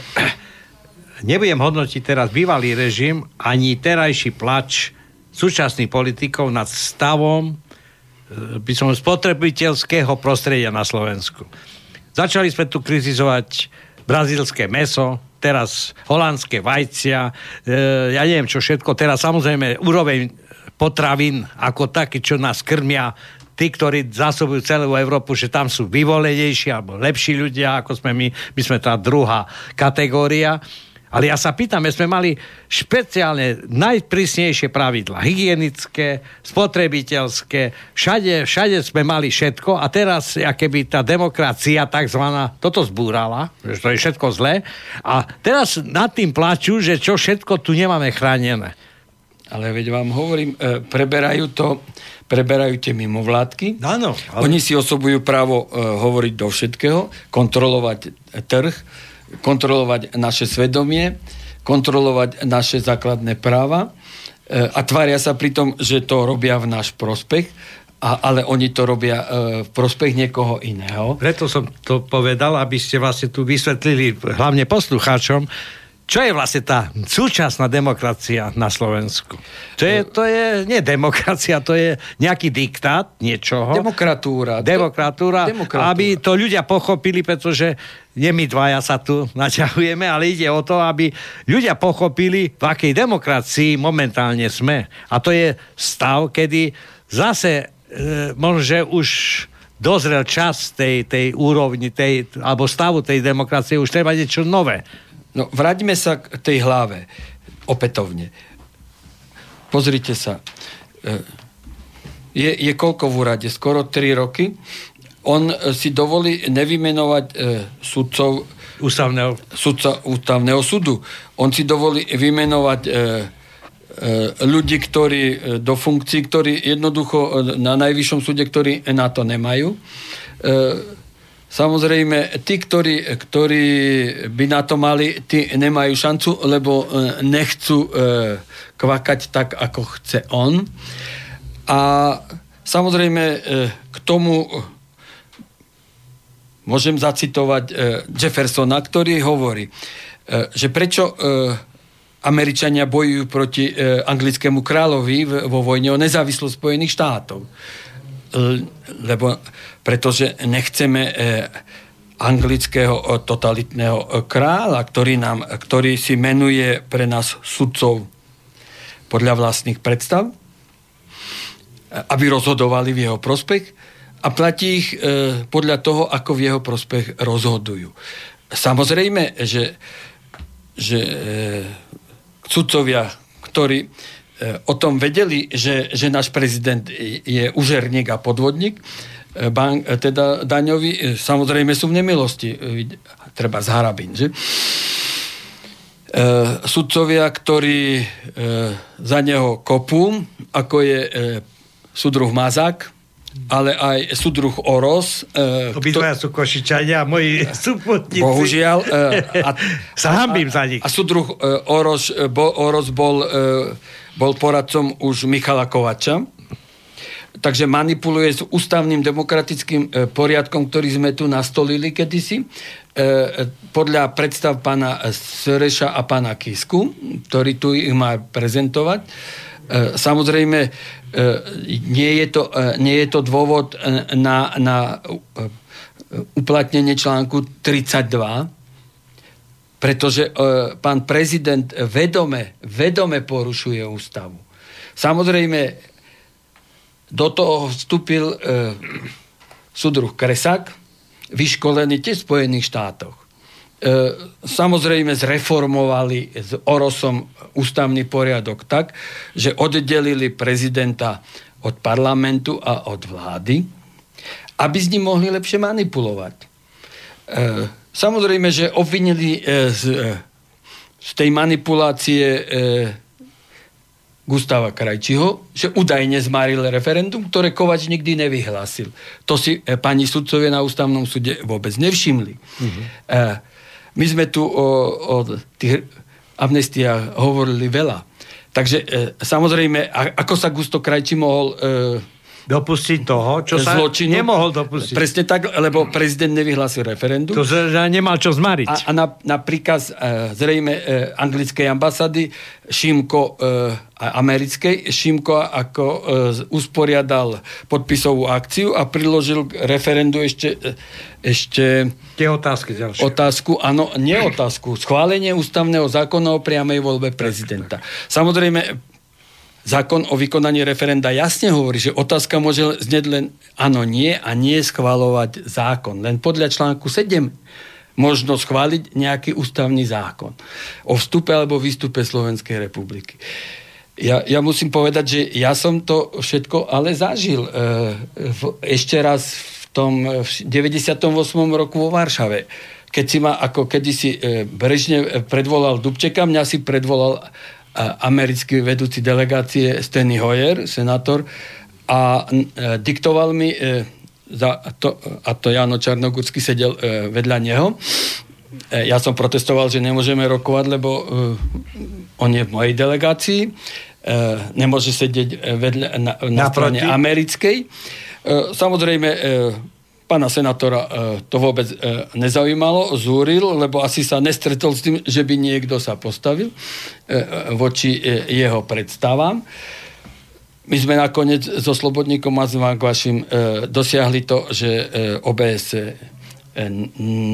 nebudem hodnotiť teraz bývalý režim ani terajší plač súčasných politikov nad stavom by som spotrebiteľského prostredia na Slovensku. Začali sme tu kritizovať brazílske meso, teraz holandské vajcia, e, ja neviem čo všetko, teraz samozrejme úroveň potravín ako taký, čo nás krmia, tí, ktorí zásobujú celú Európu, že tam sú vyvolenejší alebo lepší ľudia, ako sme my, my sme tá druhá kategória. Ale ja sa pýtam, my sme mali špeciálne najprísnejšie pravidla. Hygienické, spotrebiteľské, všade, všade sme mali všetko a teraz, keby tá demokracia takzvaná toto zbúrala, že to je všetko zlé a teraz nad tým plačú, že čo všetko tu nemáme chránené. Ale veď vám hovorím, e, preberajú to, preberajú tie mimovládky. Áno. Ale... Oni si osobujú právo e, hovoriť do všetkého, kontrolovať trh, kontrolovať naše svedomie, kontrolovať naše základné práva e, a tvária sa pri tom, že to robia v náš prospech, a, ale oni to robia e, v prospech niekoho iného. Preto som to povedal, aby ste vlastne tu vysvetlili hlavne poslucháčom, čo je vlastne tá súčasná demokracia na Slovensku? To je, to je nie demokracia, to je nejaký diktát niečoho. Demokratúra. Demokratúra, Demokratúra. aby to ľudia pochopili, pretože nie my dvaja sa tu naťahujeme, ale ide o to, aby ľudia pochopili, v akej demokracii momentálne sme. A to je stav, kedy zase e, možno, že už dozrel čas tej, tej úrovni, tej, alebo stavu tej demokracie, už treba niečo nové. No, vráťme sa k tej hlave opätovne. Pozrite sa. E, je, je koľko v úrade? Skoro 3 roky on si dovolí nevymenovať e, sudcov ústavného. Sudca ústavného súdu. On si dovolí vymenovať e, ľudí, ktorí do funkcií, ktorí jednoducho na najvyššom súde, ktorí na to nemajú. Samozrejme, tí, ktorí, ktorí by na to mali, tí nemajú šancu, lebo nechcú kvakať tak, ako chce on. A samozrejme, k tomu Môžem zacitovať e, Jeffersona, ktorý hovorí, e, že prečo e, Američania bojujú proti e, anglickému kráľovi vo vojne o nezávislosť Spojených štátov. E, lebo pretože nechceme e, anglického e, totalitného e, kráľa, ktorý, nám, ktorý si menuje pre nás sudcov podľa vlastných predstav, aby rozhodovali v jeho prospech, a platí ich podľa toho, ako v jeho prospech rozhodujú. Samozrejme, že, že sudcovia, ktorí o tom vedeli, že, že náš prezident je užerník a podvodník, bank, e, teda daňový, e, samozrejme sú v nemilosti. E, treba z Harabín, že? E, sudcovia, ktorí e, za neho kopú, ako je e, sudruh Mazák, ale aj súdruh Oros. E, Obidvaja sú Košičania a moji súputníci. Bohužiaľ. E, a, sa hambím za nich. A súdruh e, Oros, e, bo, Oros bol, e, bol poradcom už Michala Kovača. Takže manipuluje s ústavným demokratickým e, poriadkom, ktorý sme tu nastolili kedysi. E, podľa predstav pána Sereša a pána Kisku, ktorý tu ich má prezentovať. E, samozrejme, E, nie je to, e, nie je to dôvod e, na, na uplatnenie článku 32, pretože pán prezident vedome, vedome porušuje ústavu. Samozrejme, do toho vstúpil súdruh Kresak, vyškolený tiež v Spojených štátoch. Samozrejme zreformovali s Orosom ústavný poriadok tak, že oddelili prezidenta od parlamentu a od vlády, aby s ním mohli lepšie manipulovať. E, samozrejme, že obvinili e, z, e, z tej manipulácie e, Gustava Krajčiho, že údajne zmaril referendum, ktoré Kovač nikdy nevyhlásil. To si e, pani sudcovia na ústavnom súde vôbec nevšimli. Mm-hmm. E, my sme tu o, o tých amnestia hovorili veľa. Takže e, samozrejme, a, ako sa Gusto Krajči mohol e, dopustiť toho, čo sa zločinu. nemohol dopustiť. Presne tak, lebo prezident nevyhlásil referendum. To sa nemal čo zmariť. A, a na, na príkaz e, zrejme e, anglickej ambasady Šimko e, americkej, Šimko ako e, usporiadal podpisovú akciu a priložil k referendu ešte e, ešte Tie otázky ďalšie. Otázku, áno, nie otázku. Schválenie ústavného zákona o priamej voľbe prezidenta. Tak, tak. Samozrejme, zákon o vykonaní referenda jasne hovorí, že otázka môže znieť len áno, nie a nie schvalovať zákon. Len podľa článku 7 možno schváliť nejaký ústavný zákon o vstupe alebo výstupe Slovenskej republiky. Ja, ja musím povedať, že ja som to všetko ale zažil. E, v, ešte raz v tom v 98. roku vo Varšave. Keď si ma ako kedysi e, Brežne predvolal Dubčeka, mňa si predvolal americký vedúci delegácie Steny Hoyer, senátor, a e, diktoval mi, e, za to, a to Jano Čarnogórsky sedel e, vedľa neho, ja som protestoval, že nemôžeme rokovať, lebo on je v mojej delegácii, nemôže sedieť vedľa, na, na strane americkej. Samozrejme, Pána senátora e, to vôbec e, nezaujímalo, zúril, lebo asi sa nestretol s tým, že by niekto sa postavil e, voči jeho predstavám. My sme nakoniec so Slobodníkom vašim dosiahli to, že OBS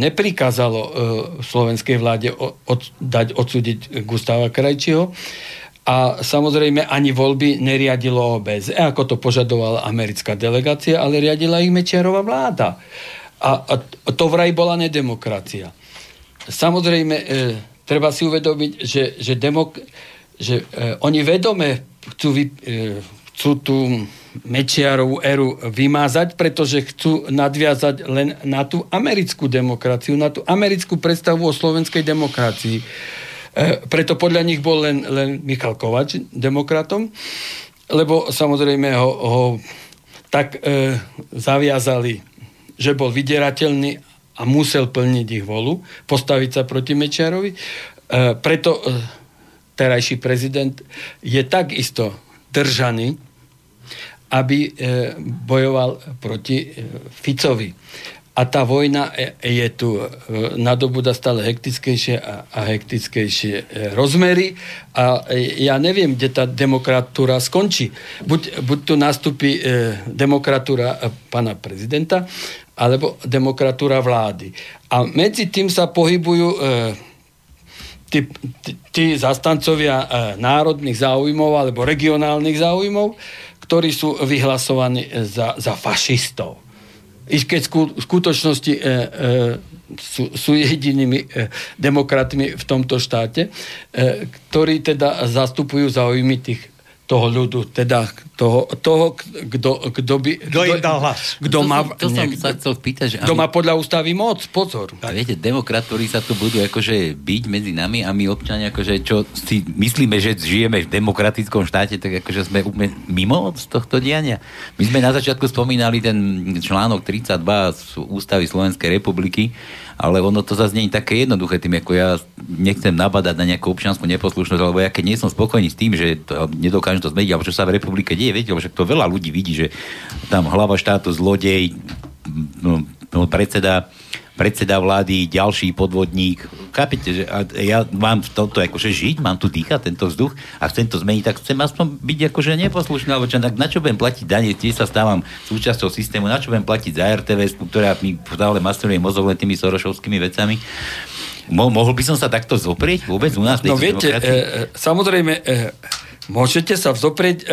neprikázalo slovenskej vláde dať odsúdiť Gustava Krajčího, a samozrejme ani voľby neriadilo OBS, ako to požadovala americká delegácia, ale riadila ich Mečiarová vláda. A, a to vraj bola nedemokracia. Samozrejme, e, treba si uvedomiť, že, že, demok- že e, oni vedome chcú, vy, e, chcú tú Mečiarovú éru vymázať, pretože chcú nadviazať len na tú americkú demokraciu, na tú americkú predstavu o slovenskej demokracii. E, preto podľa nich bol len, len Michal Kovač demokratom, lebo samozrejme ho, ho tak e, zaviazali, že bol vydierateľný a musel plniť ich volu, postaviť sa proti Mečiarovi. E, preto e, terajší prezident je takisto držaný aby e, bojoval proti e, Ficovi. A tá vojna e, je tu nadobúda stále hektickejšie a hektickejšie rozmery a ja neviem, kde tá demokratúra skončí. Buď, buď tu nastúpi demokratúra pana prezidenta, alebo demokratúra vlády. A medzi tým sa pohybujú tí, tí, tí zastancovia národných záujmov alebo regionálnych záujmov, ktorí sú vyhlasovaní za, za fašistov. I keď v skutočnosti e, e, sú, sú jedinými e, demokratmi v tomto štáte, e, ktorí teda zastupujú záujmy tých toho ľudu, teda toho, toho kto, kto by... Kto im dal hlas. Kto má, to som sa chcel spýtať, že... Kto má podľa ústavy moc, pozor. A viete, demokratori sa tu budú akože byť medzi nami a my občania, akože čo si myslíme, že žijeme v demokratickom štáte, tak akože sme úplne mimo z tohto diania. My sme na začiatku spomínali ten článok 32 z ústavy Slovenskej republiky, ale ono to zase nie je také jednoduché tým, ako ja nechcem nabadať na nejakú občianskú neposlušnosť, alebo ja keď nie som spokojný s tým, že to, nedokážem to zmeniť, alebo čo sa v republike deje, viete, lebo však to veľa ľudí vidí, že tam hlava štátu, zlodej, no, no, predseda predseda vlády, ďalší podvodník. Chápete, že ja mám v tomto akože žiť, mám tu dýchať tento vzduch a chcem to zmeniť, tak chcem aspoň byť akože neposlušný, alebo čo, tak na čo budem platiť dane, tiež sa stávam súčasťou systému, na čo budem platiť za RTVS, ktorá mi stále masteruje mozog len tými sorošovskými vecami. Mo- mohol by som sa takto zoprieť vôbec u nás? No viete, e, e, samozrejme, e, Môžete sa vzoprieť e,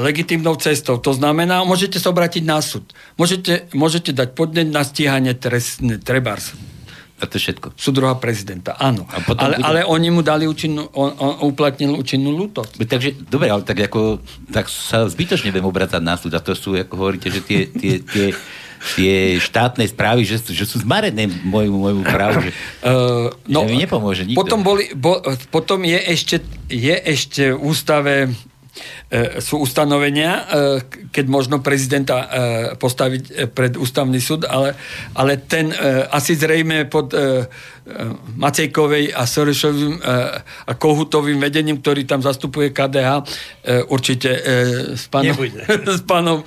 legitimnou cestou. To znamená, môžete sa obrátiť na súd. Môžete, môžete dať podneť na stíhanie trestné, trebárs. A to je všetko. Súdruha prezidenta, áno. A potom ale, bude... ale oni mu dali účinnú, on, on uplatnil účinnú lútosť. Takže, dobre, ale tak, ako, tak sa zbytočne viem obracať na súd. A to sú, ako hovoríte, že tie, tie, tie tie štátne správy, že, že sú zmarené môjmu, môjmu právu, že, uh, no, že mi nepomôže nikto. Potom, boli, bo, potom je, ešte, je ešte v ústave sú ustanovenia, e, keď možno prezidenta e, postaviť pred ústavný súd, ale, ale ten asi zrejme pod Macejkovej a Sorešovým a Kohutovým vedením, ktorý tam zastupuje KDH, určite s pánom, s pánom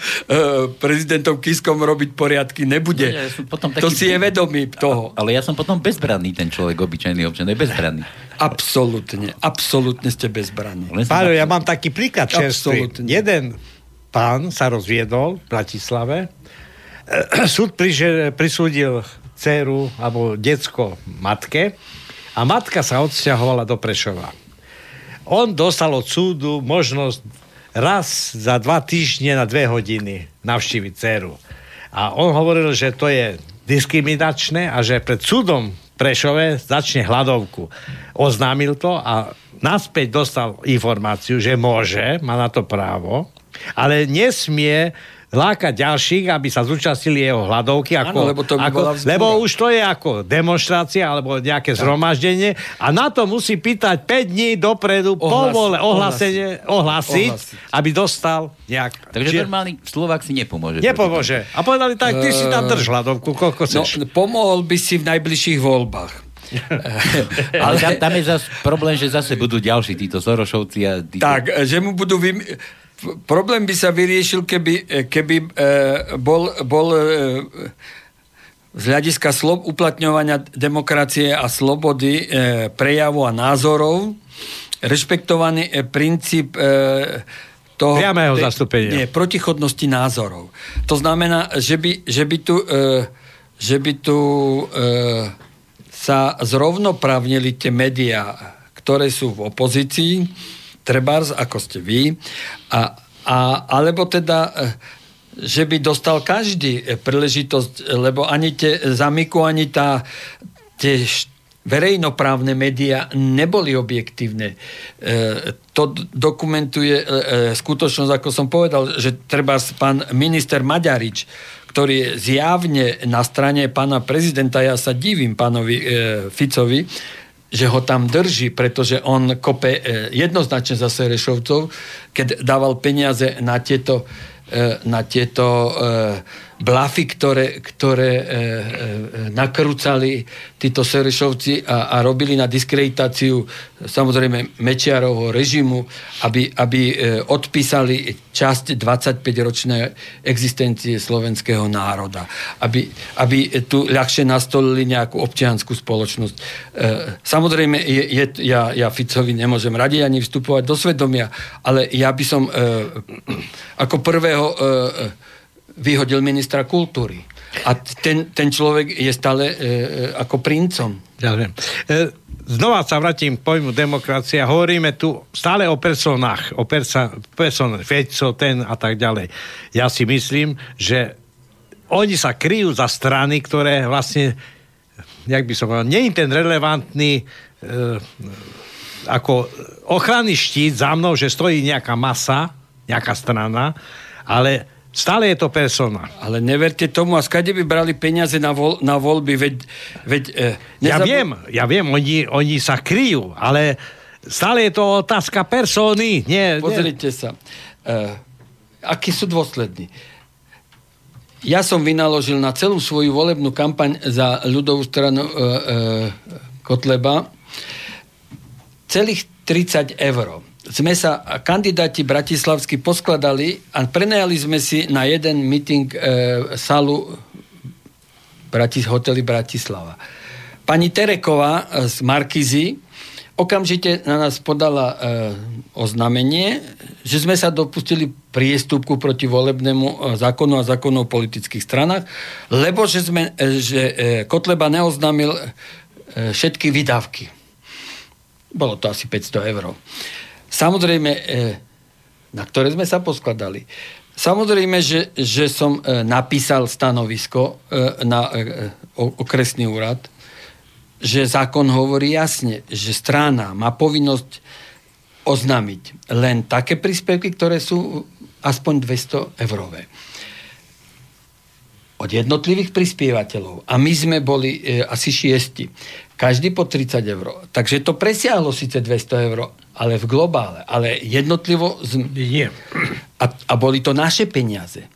prezidentom Kiskom robiť poriadky nebude. Ja potom taký... To si je vedomý toho. Ale ja som potom bezbranný, ten človek, obyčajný občan, je bezbranný. Absolutne, absolútne ste bezbranní. Páľo, ja mám taký príklad čerstvý. Jeden pán sa rozviedol v Bratislave, súd prisúdil dceru alebo decko matke a matka sa odsťahovala do Prešova. On dostal od súdu možnosť raz za dva týždne na dve hodiny navštíviť dceru. A on hovoril, že to je diskriminačné a že pred súdom Prešove začne hladovku. Oznámil to a naspäť dostal informáciu, že môže, má na to právo, ale nesmie lákať ďalších, aby sa zúčastnili jeho hladovky. Ako, ano, lebo, to by ako, lebo už to je ako demonstrácia alebo nejaké tak. zhromaždenie a na to musí pýtať 5 dní dopredu Ohlas, povole, ohlasenie, ohlasiť, ohlasiť, aby dostal nejak... Takže Čiže... normálny Slovák si nepomôže. Nepomôže. A povedali tak, ty uh, si tam drž hladovku, koľko no, chceš. No, pomohol by si v najbližších voľbách. Ale tam, tam je zase problém, že zase budú ďalší títo Sorošovci a títo... Tak, že mu budú vym problém by sa vyriešil, keby, keby e, bol, bol e, z hľadiska slob, uplatňovania demokracie a slobody e, prejavu a názorov rešpektovaný e, princíp e, toho... Priamého zastúpenia. Nie, protichodnosti názorov. To znamená, že by, že by tu, e, že by tu e, sa zrovnoprávnili tie médiá, ktoré sú v opozícii, trebárs, ako ste vy, a, a, alebo teda e, že by dostal každý e, príležitosť, lebo ani tie zamiku, ani tá, tie verejnoprávne médiá neboli objektívne. E, to dokumentuje e, skutočnosť, ako som povedal, že treba pán minister Maďarič, ktorý je zjavne na strane pána prezidenta, ja sa divím pánovi e, Ficovi, že ho tam drží, pretože on kope e, jednoznačne za Serešovcov, keď dával peniaze na tieto, e, na tieto e, blafy, ktoré, ktoré e, e, nakrúcali títo Serešovci a, a robili na diskreditáciu samozrejme Mečiarovho režimu, aby, aby e, odpísali časť 25-ročnej existencie slovenského národa. Aby, aby tu ľahšie nastolili nejakú občianskú spoločnosť. E, samozrejme, je, je, ja, ja Ficovi nemôžem radiť ani vstupovať do svedomia, ale ja by som e, ako prvého e, vyhodil ministra kultúry. A ten, ten človek je stále e, e, ako princom. Ja viem. E, znova sa vrátim k pojmu demokracia. Hovoríme tu stále o personách, o persa, personách, Feco, ten a tak ďalej. Ja si myslím, že oni sa kryjú za strany, ktoré vlastne, jak by som povedal, nie je ten relevantný e, ako ochranný štít za mnou, že stojí nejaká masa, nejaká strana, ale Stále je to persona. Ale neverte tomu, a skade by brali peniaze na, vol, na voľby, veď... veď eh, nezab... Ja viem, ja viem, oni, oni sa kryjú, ale stále je to otázka persony. Nie, Pozrite nie. sa. Eh, akí sú dôslední? Ja som vynaložil na celú svoju volebnú kampaň za ľudovú stranu eh, eh, Kotleba celých 30 eur sme sa kandidáti bratislavsky poskladali a prenajali sme si na jeden meeting e, salu Bratis, hotely Bratislava. Pani Tereková e, z Markizy okamžite na nás podala e, oznámenie, že sme sa dopustili priestupku proti volebnému e, zákonu a zákonu o politických stranách, lebo že, sme, e, že e, Kotleba neoznámil e, všetky vydávky. Bolo to asi 500 eur. Samozrejme, e, na ktoré sme sa poskladali. Samozrejme, že, že som e, napísal stanovisko e, na okresný úrad, že zákon hovorí jasne, že strana má povinnosť oznámiť len také príspevky, ktoré sú aspoň 200 eurové od jednotlivých prispievateľov. A my sme boli e, asi šiesti. Každý po 30 eur. Takže to presiahlo síce 200 eur, ale v globále. Ale jednotlivo... Z... Nie. A, a boli to naše peniaze.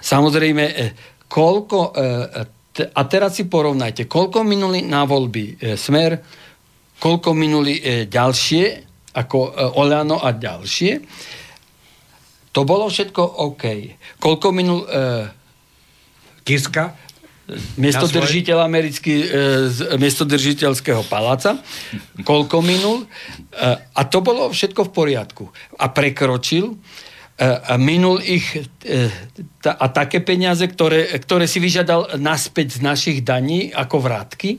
Samozrejme, e, koľko... E, a teraz si porovnajte, koľko minuli na voľby e, Smer, koľko minuli ďalšie, ako Olano a ďalšie. To bolo všetko OK. Koľko minul... Kiska? Miesto držiteľ americký, e, miesto držiteľského paláca, koľko minul. E, a to bolo všetko v poriadku. A prekročil e, a minul ich a také peniaze, ktoré, ktoré si vyžiadal naspäť z našich daní ako vrátky.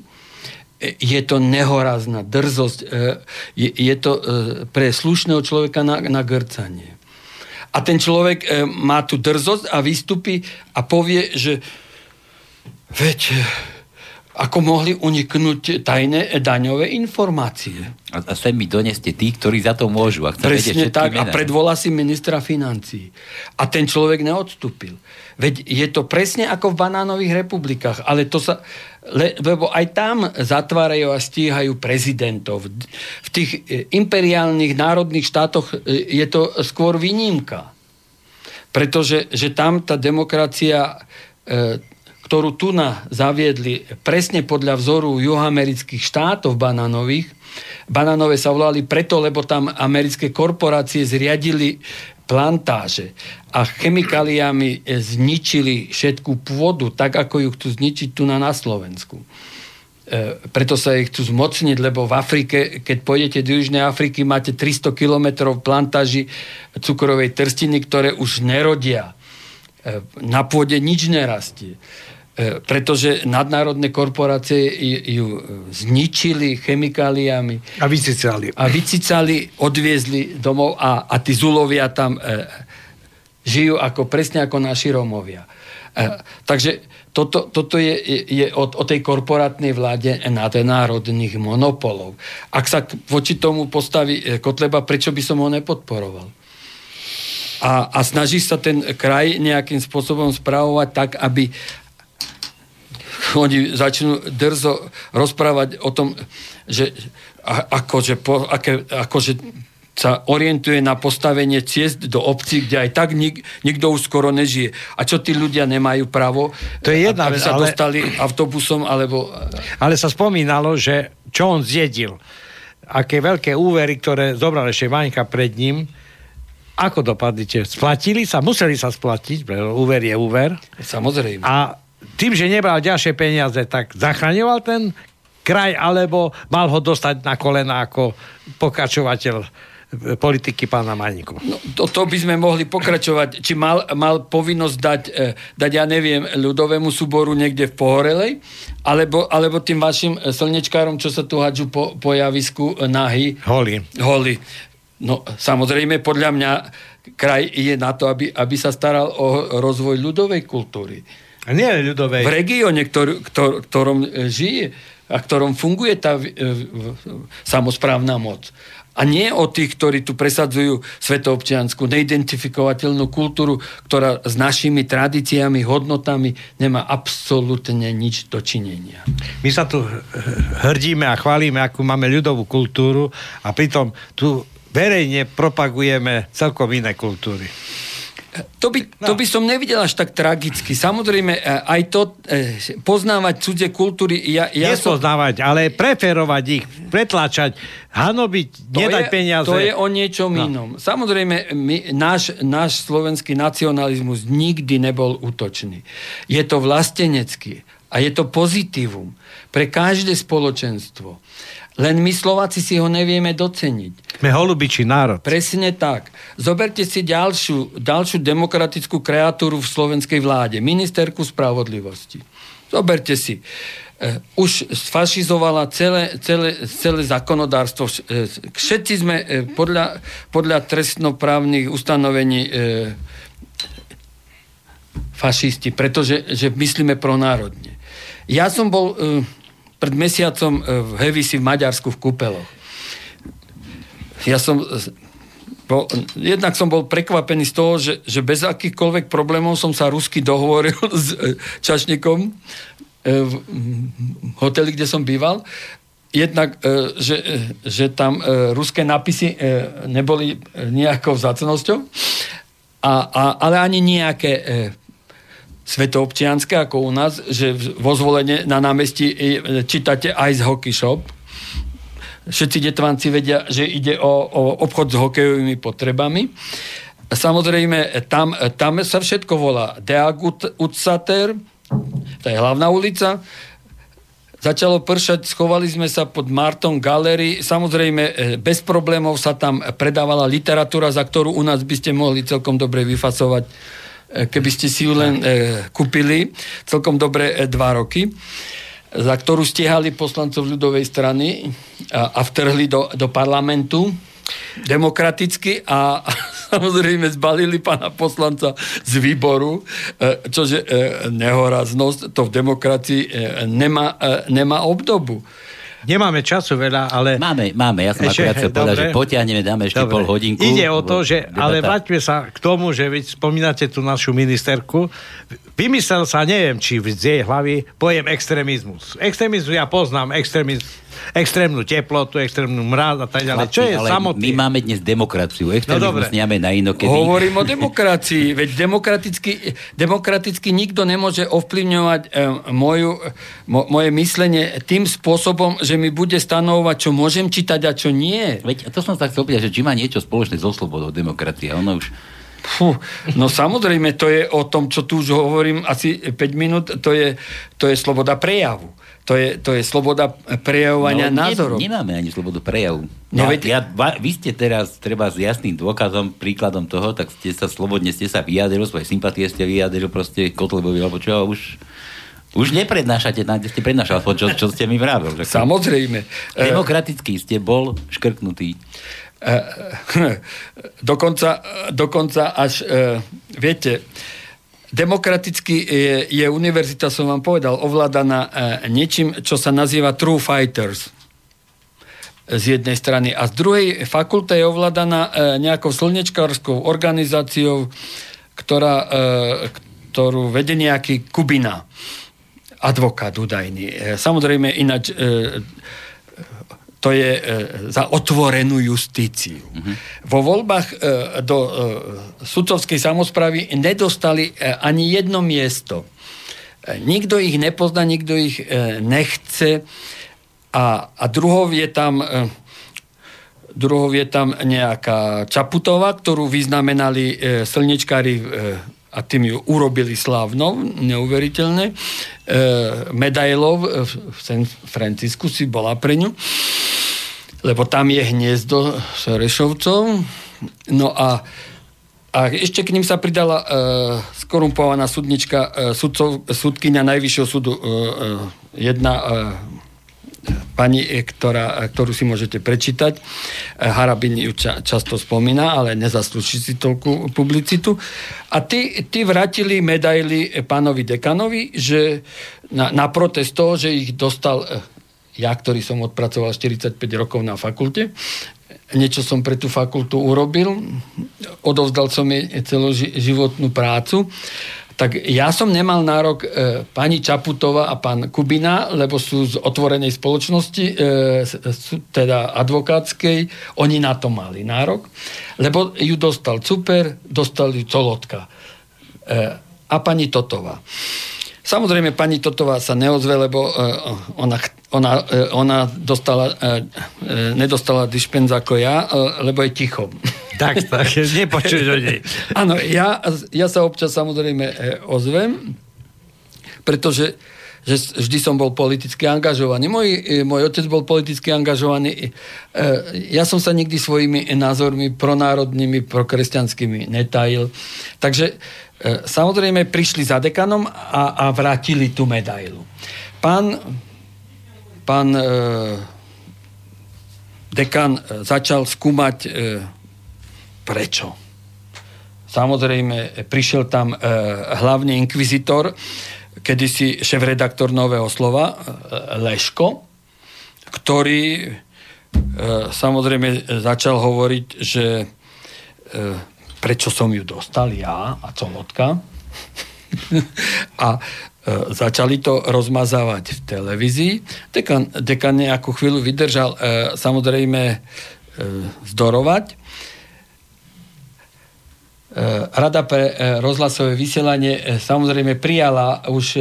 Je to nehorázna drzosť. Je, to pre slušného človeka na, na grcanie. A ten človek má tu drzosť a vystupí a povie, že veď ako mohli uniknúť tajné daňové informácie. A, a sem mi doneste tí, ktorí za to môžu. A Presne tak. Mená. A predvolá si ministra financí. A ten človek neodstúpil. Veď je to presne ako v banánových republikách. Ale to sa... Le, lebo aj tam zatvárajú a stíhajú prezidentov. V tých e, imperiálnych národných štátoch e, je to skôr výnimka. Pretože že tam tá demokracia e, ktorú tu na zaviedli presne podľa vzoru juhoamerických štátov banánových. Banánové sa volali preto, lebo tam americké korporácie zriadili plantáže a chemikáliami zničili všetku pôdu, tak ako ju chcú zničiť tu na, na Slovensku. E, preto sa ich chcú zmocniť, lebo v Afrike, keď pôjdete do Južnej Afriky, máte 300 kilometrov plantáži cukrovej trstiny, ktoré už nerodia. E, na pôde nič nerastie. E, pretože nadnárodné korporácie ju zničili chemikáliami. A vycicali. A vycicali, odviezli domov a, a tí Zulovia tam e, žijú ako, presne ako naši Rómovia. E, takže toto, toto je, je o, o tej korporátnej vláde nadnárodných monopolov. Ak sa voči tomu postaví e, Kotleba, prečo by som ho nepodporoval? A, a snaží sa ten kraj nejakým spôsobom správovať tak, aby oni začnú drzo rozprávať o tom, že akože, po, aké, akože sa orientuje na postavenie ciest do obcí, kde aj tak nik, nikto už skoro nežije. A čo tí ľudia nemajú právo, to je jedna aby sa ale... dostali autobusom, alebo... Ale sa spomínalo, že čo on zjedil, aké veľké úvery, ktoré zobral ešte Vaňka pred ním, ako dopadnite? Splatili sa? Museli sa splatiť, úver je úver. Samozrejme. A tým, že nebral ďalšie peniaze, tak zachraňoval ten kraj, alebo mal ho dostať na kolena ako pokračovateľ politiky pána Majniku. No, to, to by sme mohli pokračovať. Či mal, mal povinnosť dať, e, dať, ja neviem, ľudovému súboru niekde v Pohorelej, alebo, alebo tým vašim slnečkárom, čo sa tu hadžu po, po javisku nahy. Holi. Holi. No, samozrejme, podľa mňa kraj je na to, aby, aby sa staral o rozvoj ľudovej kultúry. Nie ľudovej. V regióne, ktor, ktor, ktorom e, žije a ktorom funguje tá e, samozprávna moc a nie o tých, ktorí tu presadzujú svetoobčiansku, neidentifikovateľnú kultúru, ktorá s našimi tradíciami, hodnotami nemá absolútne nič dočinenia. My sa tu hrdíme a chválime, akú máme ľudovú kultúru a pritom tu verejne propagujeme celkom iné kultúry. To by, no. to by som nevidel až tak tragicky. Samozrejme, e, aj to e, poznávať cudzie kultúry... Ja, ja Nespoznávať, som... ale preferovať ich, pretláčať, hanobiť, to nedať je, peniaze. To je o niečom no. inom. Samozrejme, my, náš, náš slovenský nacionalizmus nikdy nebol útočný. Je to vlastenecký a je to pozitívum pre každé spoločenstvo. Len my Slováci si ho nevieme doceniť. Sme holubičí národ. Presne tak. Zoberte si ďalšiu, ďalšiu demokratickú kreatúru v slovenskej vláde. Ministerku spravodlivosti. Zoberte si. Uh, už sfašizovala celé, celé, celé zákonodárstvo. Uh, všetci sme uh, podľa, podľa trestnoprávnych ustanovení fašisti, pretože že myslíme pronárodne. Ja som bol pred mesiacom e, v Hevisi v Maďarsku v Kúpeloch. Ja som bol, jednak som bol prekvapený z toho, že, že bez akýchkoľvek problémov som sa rusky dohovoril s e, čašníkom e, v hoteli, kde som býval. Jednak, že, že tam ruské nápisy neboli nejakou vzácnosťou, a, a, ale ani nejaké svetoobčianské ako u nás, že vo zvolenie na námestí čítate z Hockey Shop. Všetci detvanci vedia, že ide o, o obchod s hokejovými potrebami. Samozrejme, tam, tam sa všetko volá Deag Utsater, to je hlavná ulica, Začalo pršať, schovali sme sa pod Marton Gallery. Samozrejme, e, bez problémov sa tam predávala literatúra, za ktorú u nás by ste mohli celkom dobre vyfasovať E, keby ste si ju len e, kúpili celkom dobre e, dva roky, za ktorú stiehali poslancov ľudovej strany a, a vtrhli do, do parlamentu demokraticky a, a samozrejme zbalili pána poslanca z výboru, e, čože nehoraznosť to v demokracii nemá, nemá obdobu. Nemáme času veľa, ale... Máme, máme. Ja som ešte, akurát sa povedal, že potiahneme, dáme ešte dobre. pol hodinku. Ide o to, že... Debata. Ale vráťme sa k tomu, že vy spomínate tú našu ministerku. Vymyslel sa, neviem, či z jej hlavy, pojem extrémizmus. Extrémizmus ja poznám, extrémizmus extrémnu teplotu, extrémnu mráz a tak ďalej. Čo je samotný? My máme dnes demokraciu. Extrémizmus no, nemáme na inokedy. Hovorím o demokracii. Veď demokraticky, demokraticky nikto nemôže ovplyvňovať e, moju, mo, moje myslenie tým spôsobom, že mi bude stanovovať, čo môžem čítať a čo nie. Veď to som sa chcel opýtať, že či má niečo spoločné so slobodou demokracia. Ono už Fú, no samozrejme, to je o tom, čo tu už hovorím asi 5 minút, to je, to je sloboda prejavu. To je, to je sloboda prejavovania no, názorov. Ne, nemáme ani slobodu prejavu. No, ja, veď... ja, vy ste teraz treba s jasným dôkazom, príkladom toho, tak ste sa slobodne ste sa vyjadrili, svoje sympatie ste vyjadrili proste Kotlebovi, alebo čo, už už neprednášate tam, kde ste prednášali, čo, čo ste mi vravil. Samozrejme. Demokraticky ste bol škrknutý. dokonca, dokonca až, viete, demokraticky je, je univerzita, som vám povedal, ovládaná niečím, čo sa nazýva True Fighters z jednej strany. A z druhej fakulta je ovládaná nejakou slnečkárskou organizáciou, ktorá, ktorú vede nejaký Kubina, advokát údajný. Samozrejme, ináč to je e, za otvorenú justíciu. Mm-hmm. Vo voľbách e, do e, sudcovskej samozprávy nedostali ani jedno miesto. Nikto ich nepozná, nikto ich nechce a, a druhov je tam druhov je tam nejaká Čaputová, ktorú vyznamenali slnečkári a tým ju urobili slávnou, neuveriteľne. E, medailov v San Francisku si bola pre ňu lebo tam je hniezdo Serešovcov. No a, a ešte k ním sa pridala e, skorumpovaná súdnička, e, sudcov, súdkynia Najvyššieho súdu, e, e, jedna e, pani, e, ktorá, ktorú si môžete prečítať. E, Harabin ju ča, často spomína, ale nezaslúši si toľkú publicitu. A tí, tí vrátili medaily pánovi dekanovi, že na, na protest toho, že ich dostal e, ja, ktorý som odpracoval 45 rokov na fakulte, niečo som pre tú fakultu urobil, odovzdal som jej celoživotnú prácu, tak ja som nemal nárok e, pani Čaputová a pán Kubina, lebo sú z otvorenej spoločnosti, e, teda advokátskej, oni na to mali nárok, lebo ju dostal Cuper, dostal ju Colotka e, a pani Totová. Samozrejme, pani Totová sa neozve, lebo uh, ona, ona, uh, ona dostala, uh, nedostala dišpenz ako ja, lebo je ticho. Tak, tak, nepočuješ o nej. Áno, ja, ja sa občas samozrejme ozvem, pretože že vždy som bol politicky angažovaný. Môj, môj otec bol politicky angažovaný. Ja som sa nikdy svojimi názormi pronárodnými, prokresťanskými netajil. Takže E, samozrejme prišli za dekanom a, a vrátili tú medailu. Pán, pán e, dekan e, začal skúmať e, prečo. Samozrejme, prišiel tam e, hlavný inkvizitor, kedysi šéf-redaktor Nového slova, e, Leško, ktorý e, samozrejme začal hovoriť, že e, prečo som ju dostal ja a Colotka. a e, začali to rozmazávať v televízii. Dekan, dekan nejakú chvíľu vydržal e, samozrejme e, zdorovať. Rada pre rozhlasové vysielanie samozrejme prijala už,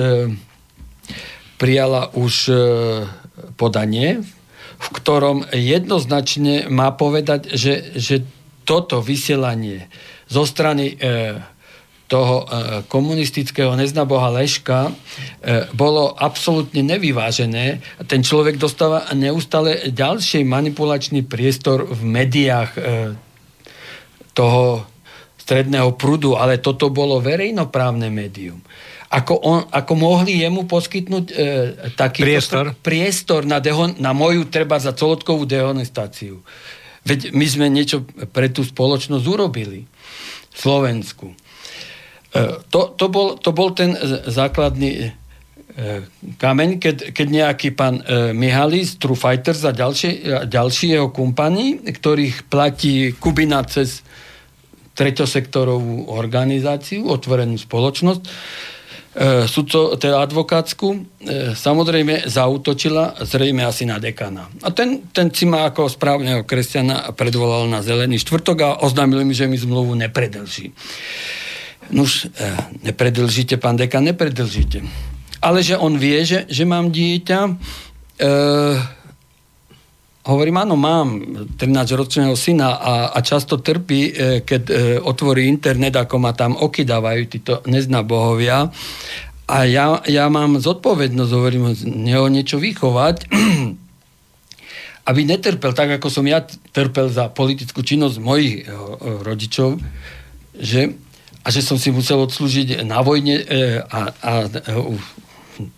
prijala už podanie, v ktorom jednoznačne má povedať, že, že toto vysielanie zo strany e, toho e, komunistického neznaboha Leška e, bolo absolútne nevyvážené. Ten človek dostáva neustále ďalší manipulačný priestor v médiách toho stredného prúdu, ale toto bolo verejnoprávne médium. Ako, on, ako mohli jemu poskytnúť e, taký priestor, priestor na, deho, na moju treba za colotkovú dehonestáciu. Veď my sme niečo pre tú spoločnosť urobili. Slovensku. E, to, to, bol, to bol ten základný e, kameň, keď, keď nejaký pán e, Mihalis, True Fighters a ďalšie, ďalší jeho kumpani, ktorých platí Kubina cez treťosektorovú organizáciu, otvorenú spoločnosť, sudco, teda advokátsku, e, samozrejme zautočila zrejme asi na dekana. A ten, ten si ma ako správneho kresťana predvolal na zelený štvrtok a oznámil mi, že mi zmluvu nepredlží. Nuž, e, nepredlžíte, pán dekan, nepredlžíte. Ale že on vie, že, že mám dieťa, e, Hovorím, áno, mám 13-ročného syna a, a často trpí, e, keď e, otvorí internet, ako ma tam okydávajú títo neznabohovia. A ja, ja mám zodpovednosť, hovorím, neho niečo vychovať, aby netrpel tak, ako som ja trpel za politickú činnosť mojich e, rodičov, že, a že som si musel odslúžiť na vojne a, a, a v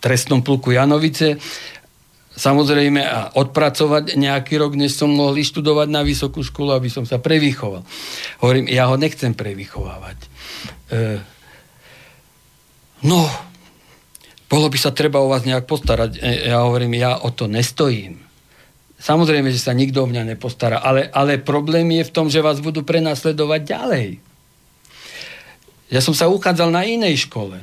trestnom pluku Janovice samozrejme a odpracovať nejaký rok, než som mohol študovať na vysokú školu, aby som sa prevychoval. Hovorím, ja ho nechcem prevychovávať. E, no, bolo by sa treba o vás nejak postarať. E, ja hovorím, ja o to nestojím. Samozrejme, že sa nikto o mňa nepostará, ale, ale problém je v tom, že vás budú prenasledovať ďalej. Ja som sa uchádzal na inej škole.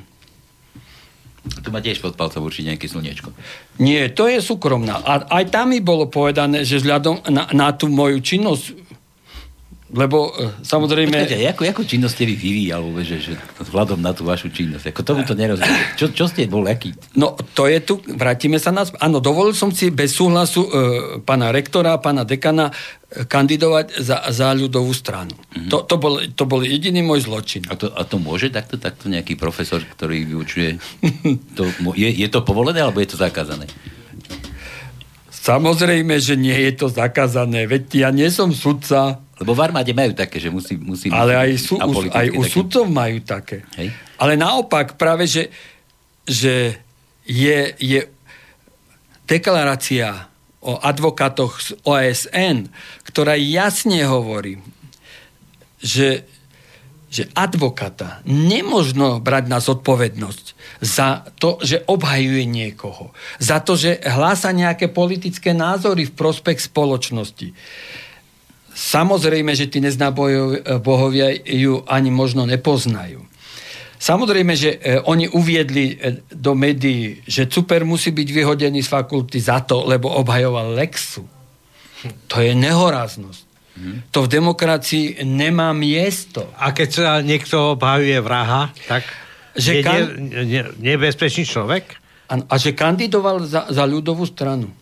Tu ma tiež pod palcom určite nejaké slniečko. Nie, to je súkromná. A aj tam mi bolo povedané, že vzhľadom na, na tú moju činnosť lebo e, samozrejme... Počkajte, ako, ako činnosť ste vy vyvíjali, že, že vzhľadom na tú vašu činnosť? Ako tomu to nerozumiem. Čo, čo ste bol, aký? No, to je tu, vrátime sa nás. Áno, dovolil som si bez súhlasu e, pána rektora, pána dekana e, kandidovať za, za ľudovú stranu. Mm-hmm. To, to, bol, to bol jediný môj zločin. A to, a to môže takto, takto nejaký profesor, ktorý vyučuje? to, je, je to povolené, alebo je to zakázané? Samozrejme, že nie je to zakázané. Veď ja nie som sudca, lebo v armáde majú také, že musí... musí ale aj, sú, aj u také. sudcov majú také. Hej. Ale naopak práve, že, že je, je deklarácia o advokátoch z OSN, ktorá jasne hovorí, že, že advokáta nemožno brať na zodpovednosť za to, že obhajuje niekoho, za to, že hlása nejaké politické názory v prospech spoločnosti. Samozrejme, že tí bohovia ju ani možno nepoznajú. Samozrejme, že e, oni uviedli e, do médií, že Cuper musí byť vyhodený z fakulty za to, lebo obhajoval Lexu. To je nehoráznosť. Hmm. To v demokracii nemá miesto. A keď sa niekto obhajuje vraha, tak že je kan... ne, ne, nebezpečný človek? A, a že kandidoval za, za ľudovú stranu.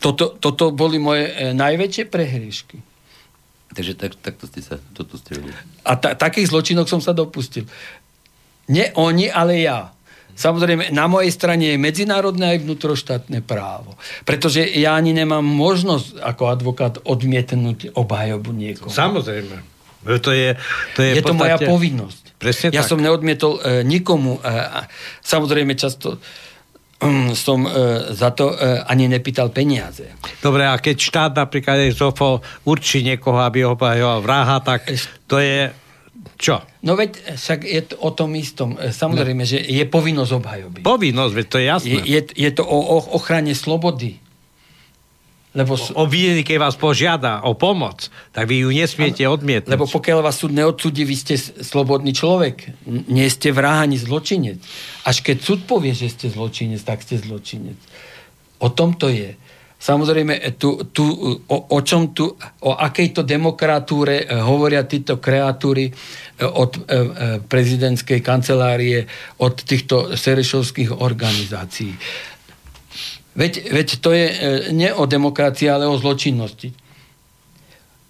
Toto, toto boli moje e, najväčšie prehriešky. Takže tak, takto ste sa toto ste. A ta, takých zločinok som sa dopustil. Nie oni, ale ja. Samozrejme, na mojej strane je medzinárodné aj vnútroštátne právo. Pretože ja ani nemám možnosť ako advokát odmietnúť obhajobu niekoho. Samozrejme. To je, to je, je to moja povinnosť. Presne ja tak. som neodmietol e, nikomu. E, samozrejme, často Mm, som e, za to e, ani nepýtal peniaze. Dobre, a keď štát napríklad Zofo určí niekoho, aby ho vraha, tak to je čo? No veď však je to o tom istom. E, samozrejme, no. že je povinnosť obhajoby. Povinnosť, veď to je jasné. Je, je, je to o, o ochrane slobody. Lebo... Obvinený, keď vás požiada o pomoc, tak vy ju nesmiete odmietnúť. Lebo pokiaľ vás súd neodsúdi, vy ste slobodný človek. Nie ste vrah ani zločinec. Až keď súd povie, že ste zločinec, tak ste zločinec. O tom to je. Samozrejme, tu, tu, o, o čom tu, o akejto demokratúre e, hovoria títo kreatúry e, od e, prezidentskej kancelárie, od týchto serešovských organizácií. Veď, veď to je nie o demokracii, ale o zločinnosti.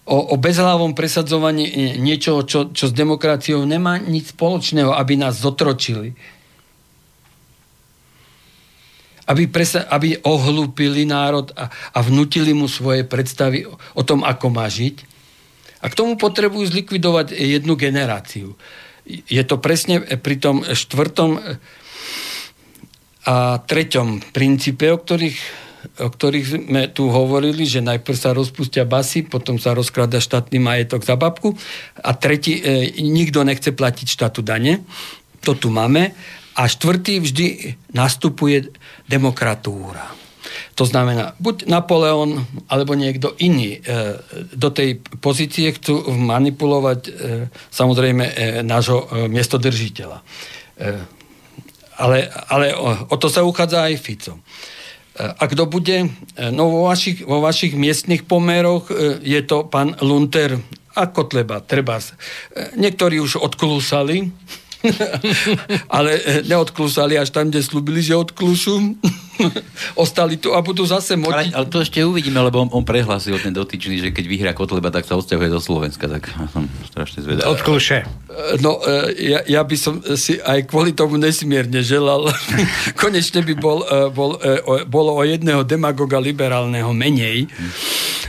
O, o bezhlavom presadzovaní niečoho, čo, čo s demokraciou nemá nič spoločného, aby nás zotročili. Aby, presa, aby ohlúpili národ a, a vnutili mu svoje predstavy o, o tom, ako má žiť. A k tomu potrebujú zlikvidovať jednu generáciu. Je to presne pri tom štvrtom a treťom princípe, o ktorých, o ktorých sme tu hovorili, že najprv sa rozpustia basy, potom sa rozkrada štátny majetok za babku a tretí, e, nikto nechce platiť štátu dane. To tu máme. A štvrtý vždy nastupuje demokratúra. To znamená, buď Napoleon alebo niekto iný e, do tej pozície chcú manipulovať e, samozrejme e, nášho e, miestodržiteľa. E, ale, ale o, o to sa uchádza aj Fico. E, a kto bude? E, no vo vašich, vo vašich miestnych pomeroch e, je to pán Lunter a Kotleba, treba. Niektorí už odklúsali, ale eh, neodklúsali až tam, kde slúbili, že odklúšu. Ostali tu a budú zase motiť. Ale, ale to ešte uvidíme, lebo on, on prehlásil ten dotyčný, že keď vyhrá Kotleba, tak sa odsťahuje do Slovenska. Tak som strašne zvedavý. Odklúše. Eh, no, eh, ja, ja by som si aj kvôli tomu nesmierne želal. Konečne by bol, bol, bolo o jedného demagoga liberálneho menej,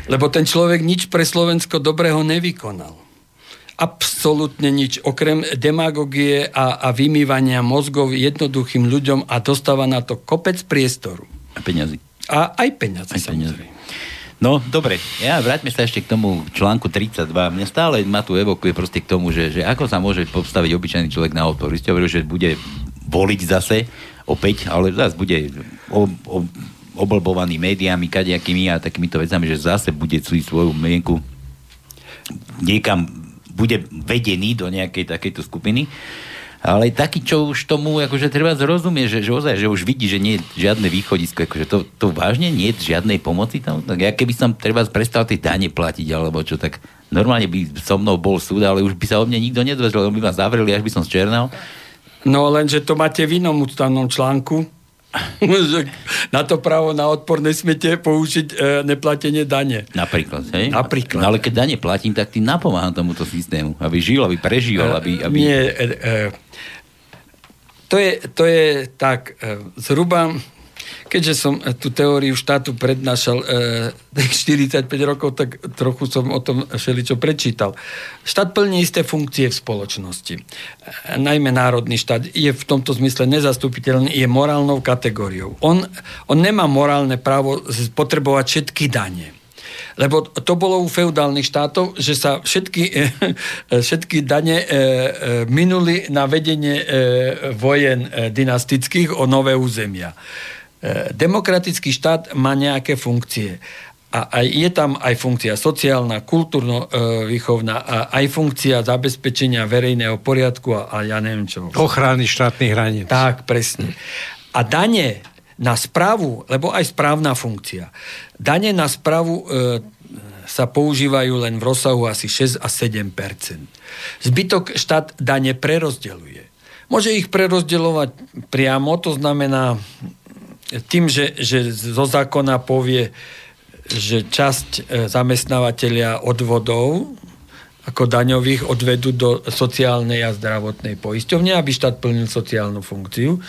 lebo ten človek nič pre Slovensko dobrého nevykonal absolútne nič, okrem demagogie a, a vymývania mozgov jednoduchým ľuďom a dostáva na to kopec priestoru. A peňazí. A aj peniaze, aj samozrejme. No, dobre, ja vráťme sa ešte k tomu článku 32. Mne stále ma tu evokuje proste k tomu, že, že ako sa môže postaviť obyčajný človek na odpor. Vy ste hovorili, že bude voliť zase opäť, ale zase bude o, o, oblbovaný médiami, kadejakými a takýmito vecami, že zase bude svoju mienku niekam bude vedený do nejakej takejto skupiny ale taký, čo už tomu akože treba zrozumie, že, že, ozaj, že už vidí, že nie je žiadne východisko, akože to, to vážne nie je žiadnej pomoci tam. Tak ja keby som treba prestal tie dane platiť, alebo čo, tak normálne by so mnou bol súd, ale už by sa o mne nikto nedozvedel, by ma zavreli, až by som zčernal. No lenže to máte v inom ústavnom článku, na to právo na odpor nesmiete použiť e, neplatenie dane. Napríklad, hej? Napríklad. No, ale keď dane platím, tak tým napomáham tomuto systému, aby žil, aby prežíval, aby... aby... Nie, e, e, to, je, to je tak, e, zhruba keďže som eh, tú teóriu štátu prednášal e, eh, 45 rokov, tak trochu som o tom všeličo prečítal. Štát plní isté funkcie v spoločnosti. E, najmä národný štát je v tomto zmysle nezastupiteľný, je morálnou kategóriou. On, on nemá morálne právo potrebovať všetky dane. Lebo to bolo u feudálnych štátov, že sa všetky, všetky dane minuli na vedenie vojen dynastických o nové územia. E, demokratický štát má nejaké funkcie. A aj, je tam aj funkcia sociálna, kultúrno-výchovná, a aj funkcia zabezpečenia verejného poriadku a, a ja neviem čo. Ochrany štátnych hraníc. Tak, presne. A dane na správu, lebo aj správna funkcia, dane na správu e, sa používajú len v rozsahu asi 6 a 7% Zbytok štát dane prerozdeluje. Môže ich prerozdeľovať priamo, to znamená tým, že, že zo zákona povie, že časť e, zamestnávateľia odvodov ako daňových odvedú do sociálnej a zdravotnej poisťovne, aby štát plnil sociálnu funkciu.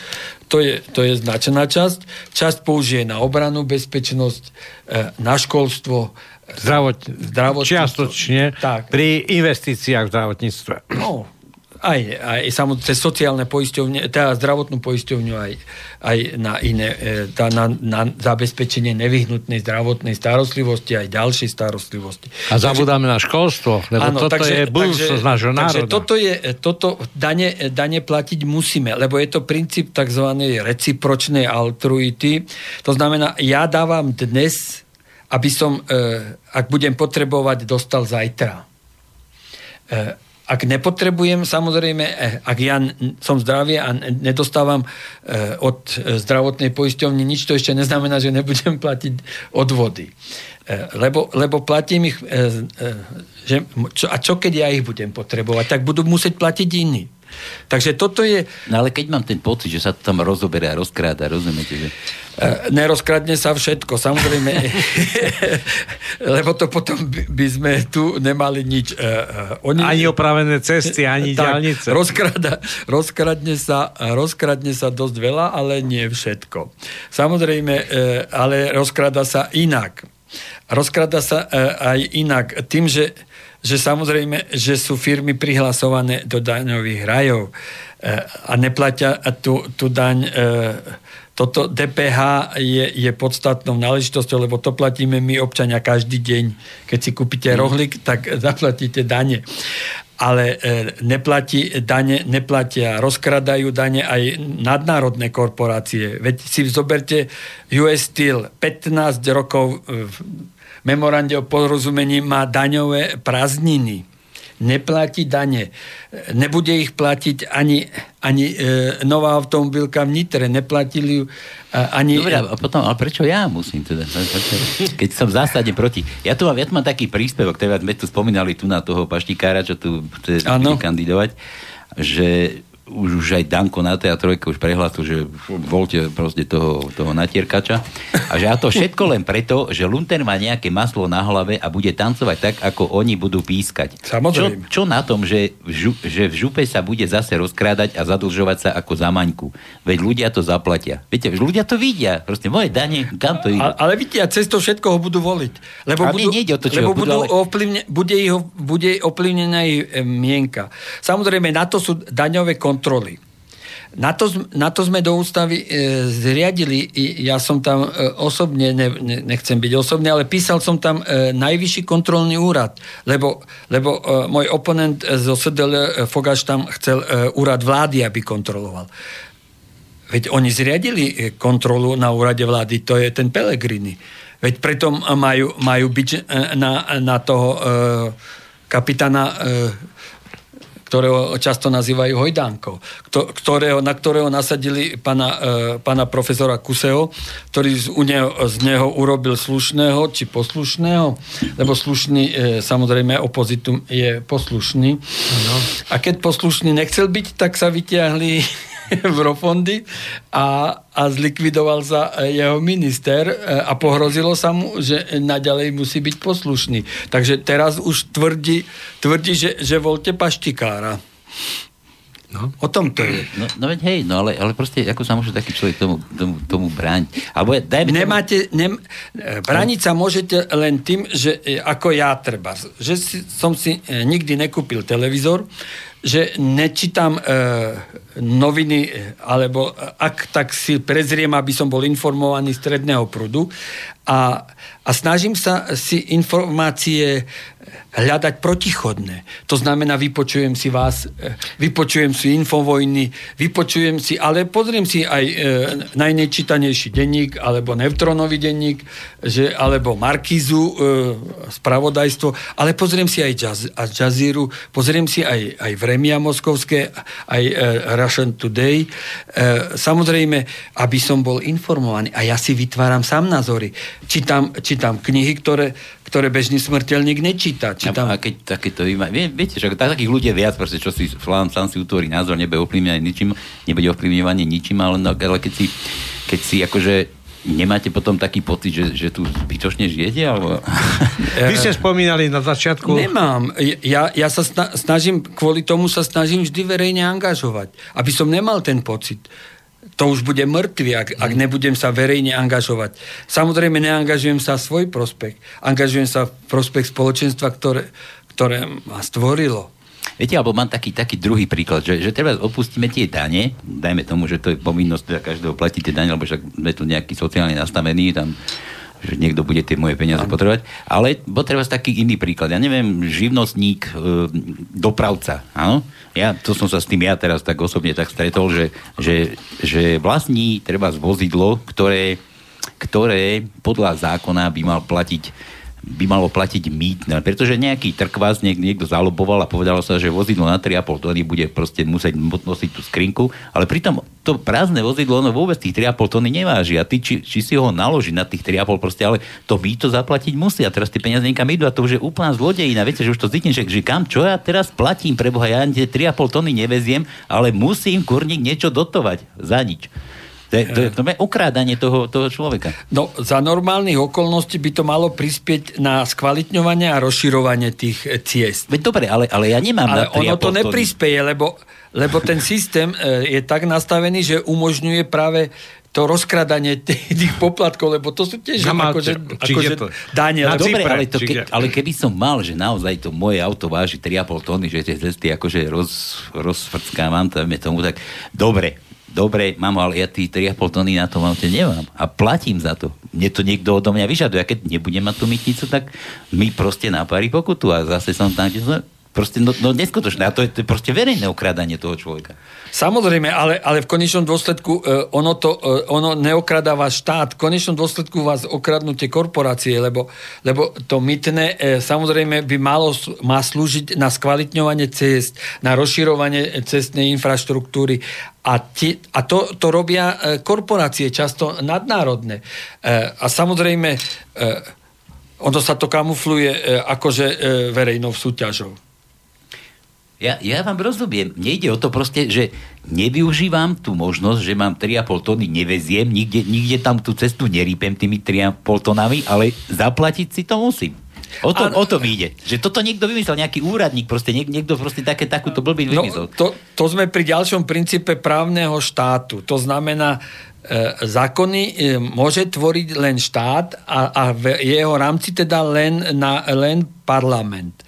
To je, to je značená časť. Časť použije na obranu, bezpečnosť, e, na školstvo, Zdravot, čiastočne tak. pri investíciách v zdravotníctve. No, aj, aj samozrejme cez sociálne poisťovne, teda zdravotnú poisťovňu aj, aj na iné, e, tá na, na zabezpečenie nevyhnutnej zdravotnej starostlivosti aj ďalšej starostlivosti. A zabudáme na školstvo, lebo áno, toto takže, je budúcnosť nášho národa. Takže toto, je, toto dane, dane platiť musíme, lebo je to princíp tzv. recipročnej altruity. To znamená, ja dávam dnes, aby som, e, ak budem potrebovať, dostal zajtra. E, ak nepotrebujem, samozrejme, eh, ak ja som zdravý a nedostávam eh, od eh, zdravotnej poisťovny nič, to ešte neznamená, že nebudem platiť odvody. Lebo, lebo platím ich, že, a čo keď ja ich budem potrebovať, tak budú musieť platiť iní. Takže toto je... No ale keď mám ten pocit, že sa to tam rozoberie a rozkráda, rozumiete, že... E, nerozkradne sa všetko, samozrejme. lebo to potom by sme tu nemali nič. E, e, oni... Ani opravené cesty, ani tak, diálnice. Rozkrada, rozkradne, sa, rozkradne sa dosť veľa, ale nie všetko. Samozrejme, ale rozkrada sa inak. Rozkrada sa aj inak tým, že že samozrejme, že sú firmy prihlasované do daňových rajov a neplatia tú, tú daň. Toto DPH je, je podstatnou náležitosťou, lebo to platíme my občania každý deň. Keď si kúpite mm. rohlik, tak zaplatíte dane. Ale e, neplatí dane, neplatia, rozkradajú dane aj nadnárodné korporácie. Veď si zoberte US Steel, 15 rokov memorande o porozumení má daňové prázdniny. Neplatí dane. Nebude ich platiť ani, ani e, nová automobilka v Nitre. Neplatili ju ani... Dobre, a potom, ale prečo ja musím teda? Keď som v zásade proti. Ja tu mám, ja tu mám taký príspevok, teda sme tu spomínali tu na toho paštikára, čo tu chce kandidovať, že už, už aj Danko na teatrojke už prehlasil, že voľte proste toho, toho natierkača. A že a to všetko len preto, že Lunter má nejaké maslo na hlave a bude tancovať tak, ako oni budú pískať. Samozrejme. Čo, čo na tom, že v, žu, že v župe sa bude zase rozkrádať a zadlžovať sa ako za maňku? Veď ľudia to zaplatia. Viete, ľudia to vidia. Proste moje dane, kam to ide? Ale, ale vidia, cez to všetko ho budú voliť. Lebo a budú, nejde o to, lebo budú, ale... ovplyvne, bude, jeho, bude ovplyvnená aj mienka. Samozrejme, na to sú daňové kontroly kontroly. na to, na to sme do ústavy e, zriadili, ja som tam e, osobne, ne, ne, nechcem byť osobne, ale písal som tam e, najvyšší kontrolný úrad, lebo, lebo e, môj oponent zo SDL e, Fogaš tam chcel e, úrad vlády, aby kontroloval. Veď oni zriadili e, kontrolu na úrade vlády, to je ten Pelegrini. Veď preto majú, majú byť e, na, na toho e, kapitána e, ktorého často nazývajú Hojdánkou, ktorého, na ktorého nasadili pana, e, pana profesora Kuseho, ktorý z, u neho, z neho urobil slušného či poslušného, lebo slušný, e, samozrejme, opozitum je poslušný. No. A keď poslušný nechcel byť, tak sa vyťahli eurofondy a, a zlikvidoval sa jeho minister e, a pohrozilo sa mu, že naďalej musí byť poslušný. Takže teraz už tvrdí, tvrdí že, že volte paštikára. No. O tom to je. No, no veď hej, no ale, ale proste ako sa môže taký človek tomu, tomu, tomu brániť? Alebo dajme Nemáte, nem, brániť sa môžete len tým, že e, ako ja treba, že si, som si e, nikdy nekúpil televízor, že nečítam e, noviny, alebo ak tak si prezriem, aby som bol informovaný stredného prúdu a, a snažím sa si informácie hľadať protichodné. To znamená, vypočujem si vás, e, vypočujem si infovojny, vypočujem si, ale pozriem si aj e, najnečítanejší denník, alebo neutronový denník, že, alebo Markizu, e, spravodajstvo, ale pozriem si aj jazz, Jazeeru, pozriem si aj, aj Vremia Moskovské, aj e, Russian Today. E, samozrejme, aby som bol informovaný a ja si vytváram sám názory. Čítam, čítam knihy, ktoré ktoré bežný smrteľník nečíta. Čítam... A, a keď takéto vy, vie, viete, že takých ľudí je viac, proste, čo si sám, sám si utvorí názor, nebude ovplyvňovaný ničím, nebude ovplyvňovaný ničím, ale, no, ale keď si, keď si akože Nemáte potom taký pocit, že, že tu zbytočne žijete? Alebo... Vy ste spomínali na začiatku... Nemám. Ja, ja sa snažím, kvôli tomu sa snažím vždy verejne angažovať. Aby som nemal ten pocit to už bude mŕtvy, ak, ak nebudem sa verejne angažovať. Samozrejme, neangažujem sa svoj prospech. Angažujem sa v prospech spoločenstva, ktoré, ktoré ma stvorilo. Viete, alebo mám taký, taký druhý príklad, že, že teraz opustíme tie dane, dajme tomu, že to je povinnosť teda každého platiť tie dane, lebo však sme tu nejaký sociálne nastavený, tam že niekto bude tie moje peniaze potrebovať. Ale treba taký iný príklad. Ja neviem, živnostník, e, dopravca, áno? Ja, to som sa s tým ja teraz tak osobne tak stretol, že, že, že vlastní treba vozidlo, ktoré, ktoré podľa zákona by mal platiť by malo platiť mýtne, pretože nejaký trkvás niek- niekto zaloboval a povedalo sa, že vozidlo na 3,5 tony bude proste musieť nosiť tú skrinku, ale pritom to prázdne vozidlo ono vôbec tých 3,5 tony neváži. A ty či, či si ho naloží na tých 3,5 proste, ale to to zaplatiť musí a teraz tie peniaze niekam idú a to už je úplná zlodejina, viete, že už to cítim, že, že kam, čo ja teraz platím, preboha, ja tie 3,5 tony neveziem, ale musím kurník niečo dotovať za nič. To je, to, je, to je ukrádanie toho, toho človeka. No, za normálnych okolností by to malo prispieť na skvalitňovanie a rozširovanie tých eh, ciest. Veď dobre, ale, ale ja nemám ale na ono to neprispieje, lebo, lebo ten systém eh, je tak nastavený, že umožňuje práve to rozkradanie tých poplatkov, lebo to sú tiež akože, akože dáne. No, dobre, ale, to ke, ale keby som mal, že naozaj to moje auto váži 3,5 tony, že tie cesty akože roz, rozfrckávam, tomu, tak dobre, dobre, mám, ale ja tí 3,5 tony na tom aute nemám a platím za to. Mne to niekto odo mňa vyžaduje. A keď nebudem mať tú mytnicu, tak mi proste napári pokutu a zase som tam, kde som Proste, no, no neskutočné. A to je, to je proste verejné okradanie toho človeka. Samozrejme, ale, ale v konečnom dôsledku uh, ono, to, uh, ono neokrada vás štát. V konečnom dôsledku vás okradnú tie korporácie, lebo, lebo to mytné uh, samozrejme by malo má slúžiť na skvalitňovanie cest, na rozširovanie cestnej infraštruktúry. A, ti, a to, to robia uh, korporácie, často nadnárodné. Uh, a samozrejme, uh, ono sa to kamufluje uh, akože uh, verejnou súťažou. Ja, ja vám rozumiem. Nejde o to proste, že nevyužívam tú možnosť, že mám 3,5 tony, neveziem, nikde, nikde tam tú cestu nerípem tými 3,5 tonami, ale zaplatiť si to musím. O tom, o tom ide. Že toto niekto vymyslel, nejaký úradník, proste niek, niekto proste také, takúto blbý no, vymyslel. To, to sme pri ďalšom princípe právneho štátu. To znamená, e, zákony e, môže tvoriť len štát a, a v jeho rámci teda len, na, len parlament.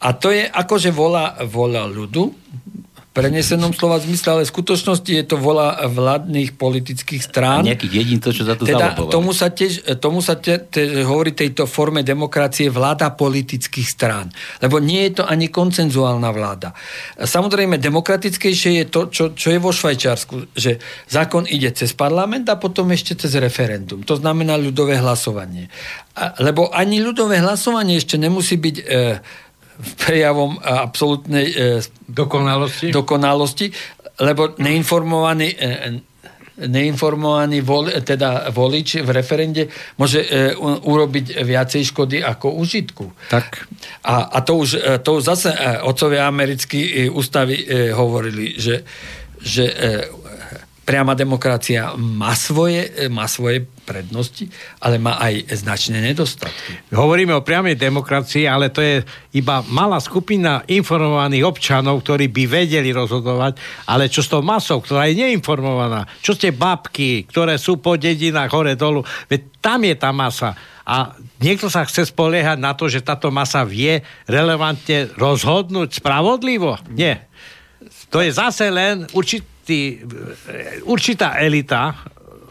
A to je akože vola, vola ľudu, prenesenom slova zmysle, ale v skutočnosti je to vola vládnych politických strán. A nejakých jedincov, čo za to teda tomu sa tiež, tomu sa te, te, hovorí tejto forme demokracie vláda politických strán. Lebo nie je to ani koncenzuálna vláda. Samozrejme, demokratickejšie je to, čo, čo je vo Švajčiarsku, že zákon ide cez parlament a potom ešte cez referendum. To znamená ľudové hlasovanie. A, lebo ani ľudové hlasovanie ešte nemusí byť... E, prejavom absolútnej e, dokonalosti. dokonalosti, lebo neinformovaný e, neinformovaný vol, teda volič v referende môže e, urobiť viacej škody ako užitku. Tak. A, a to, už, e, to už zase e, otcovia americkí e, ústavy e, hovorili, že, že e, priama demokracia má svoje, má svoje prednosti, ale má aj značné nedostatky. Hovoríme o priamej demokracii, ale to je iba malá skupina informovaných občanov, ktorí by vedeli rozhodovať, ale čo s tou masou, ktorá je neinformovaná, čo ste babky, ktoré sú po dedinách hore dolu, veď tam je tá masa. A niekto sa chce spoliehať na to, že táto masa vie relevantne rozhodnúť spravodlivo? Nie. To je zase len určitý určitý, určitá elita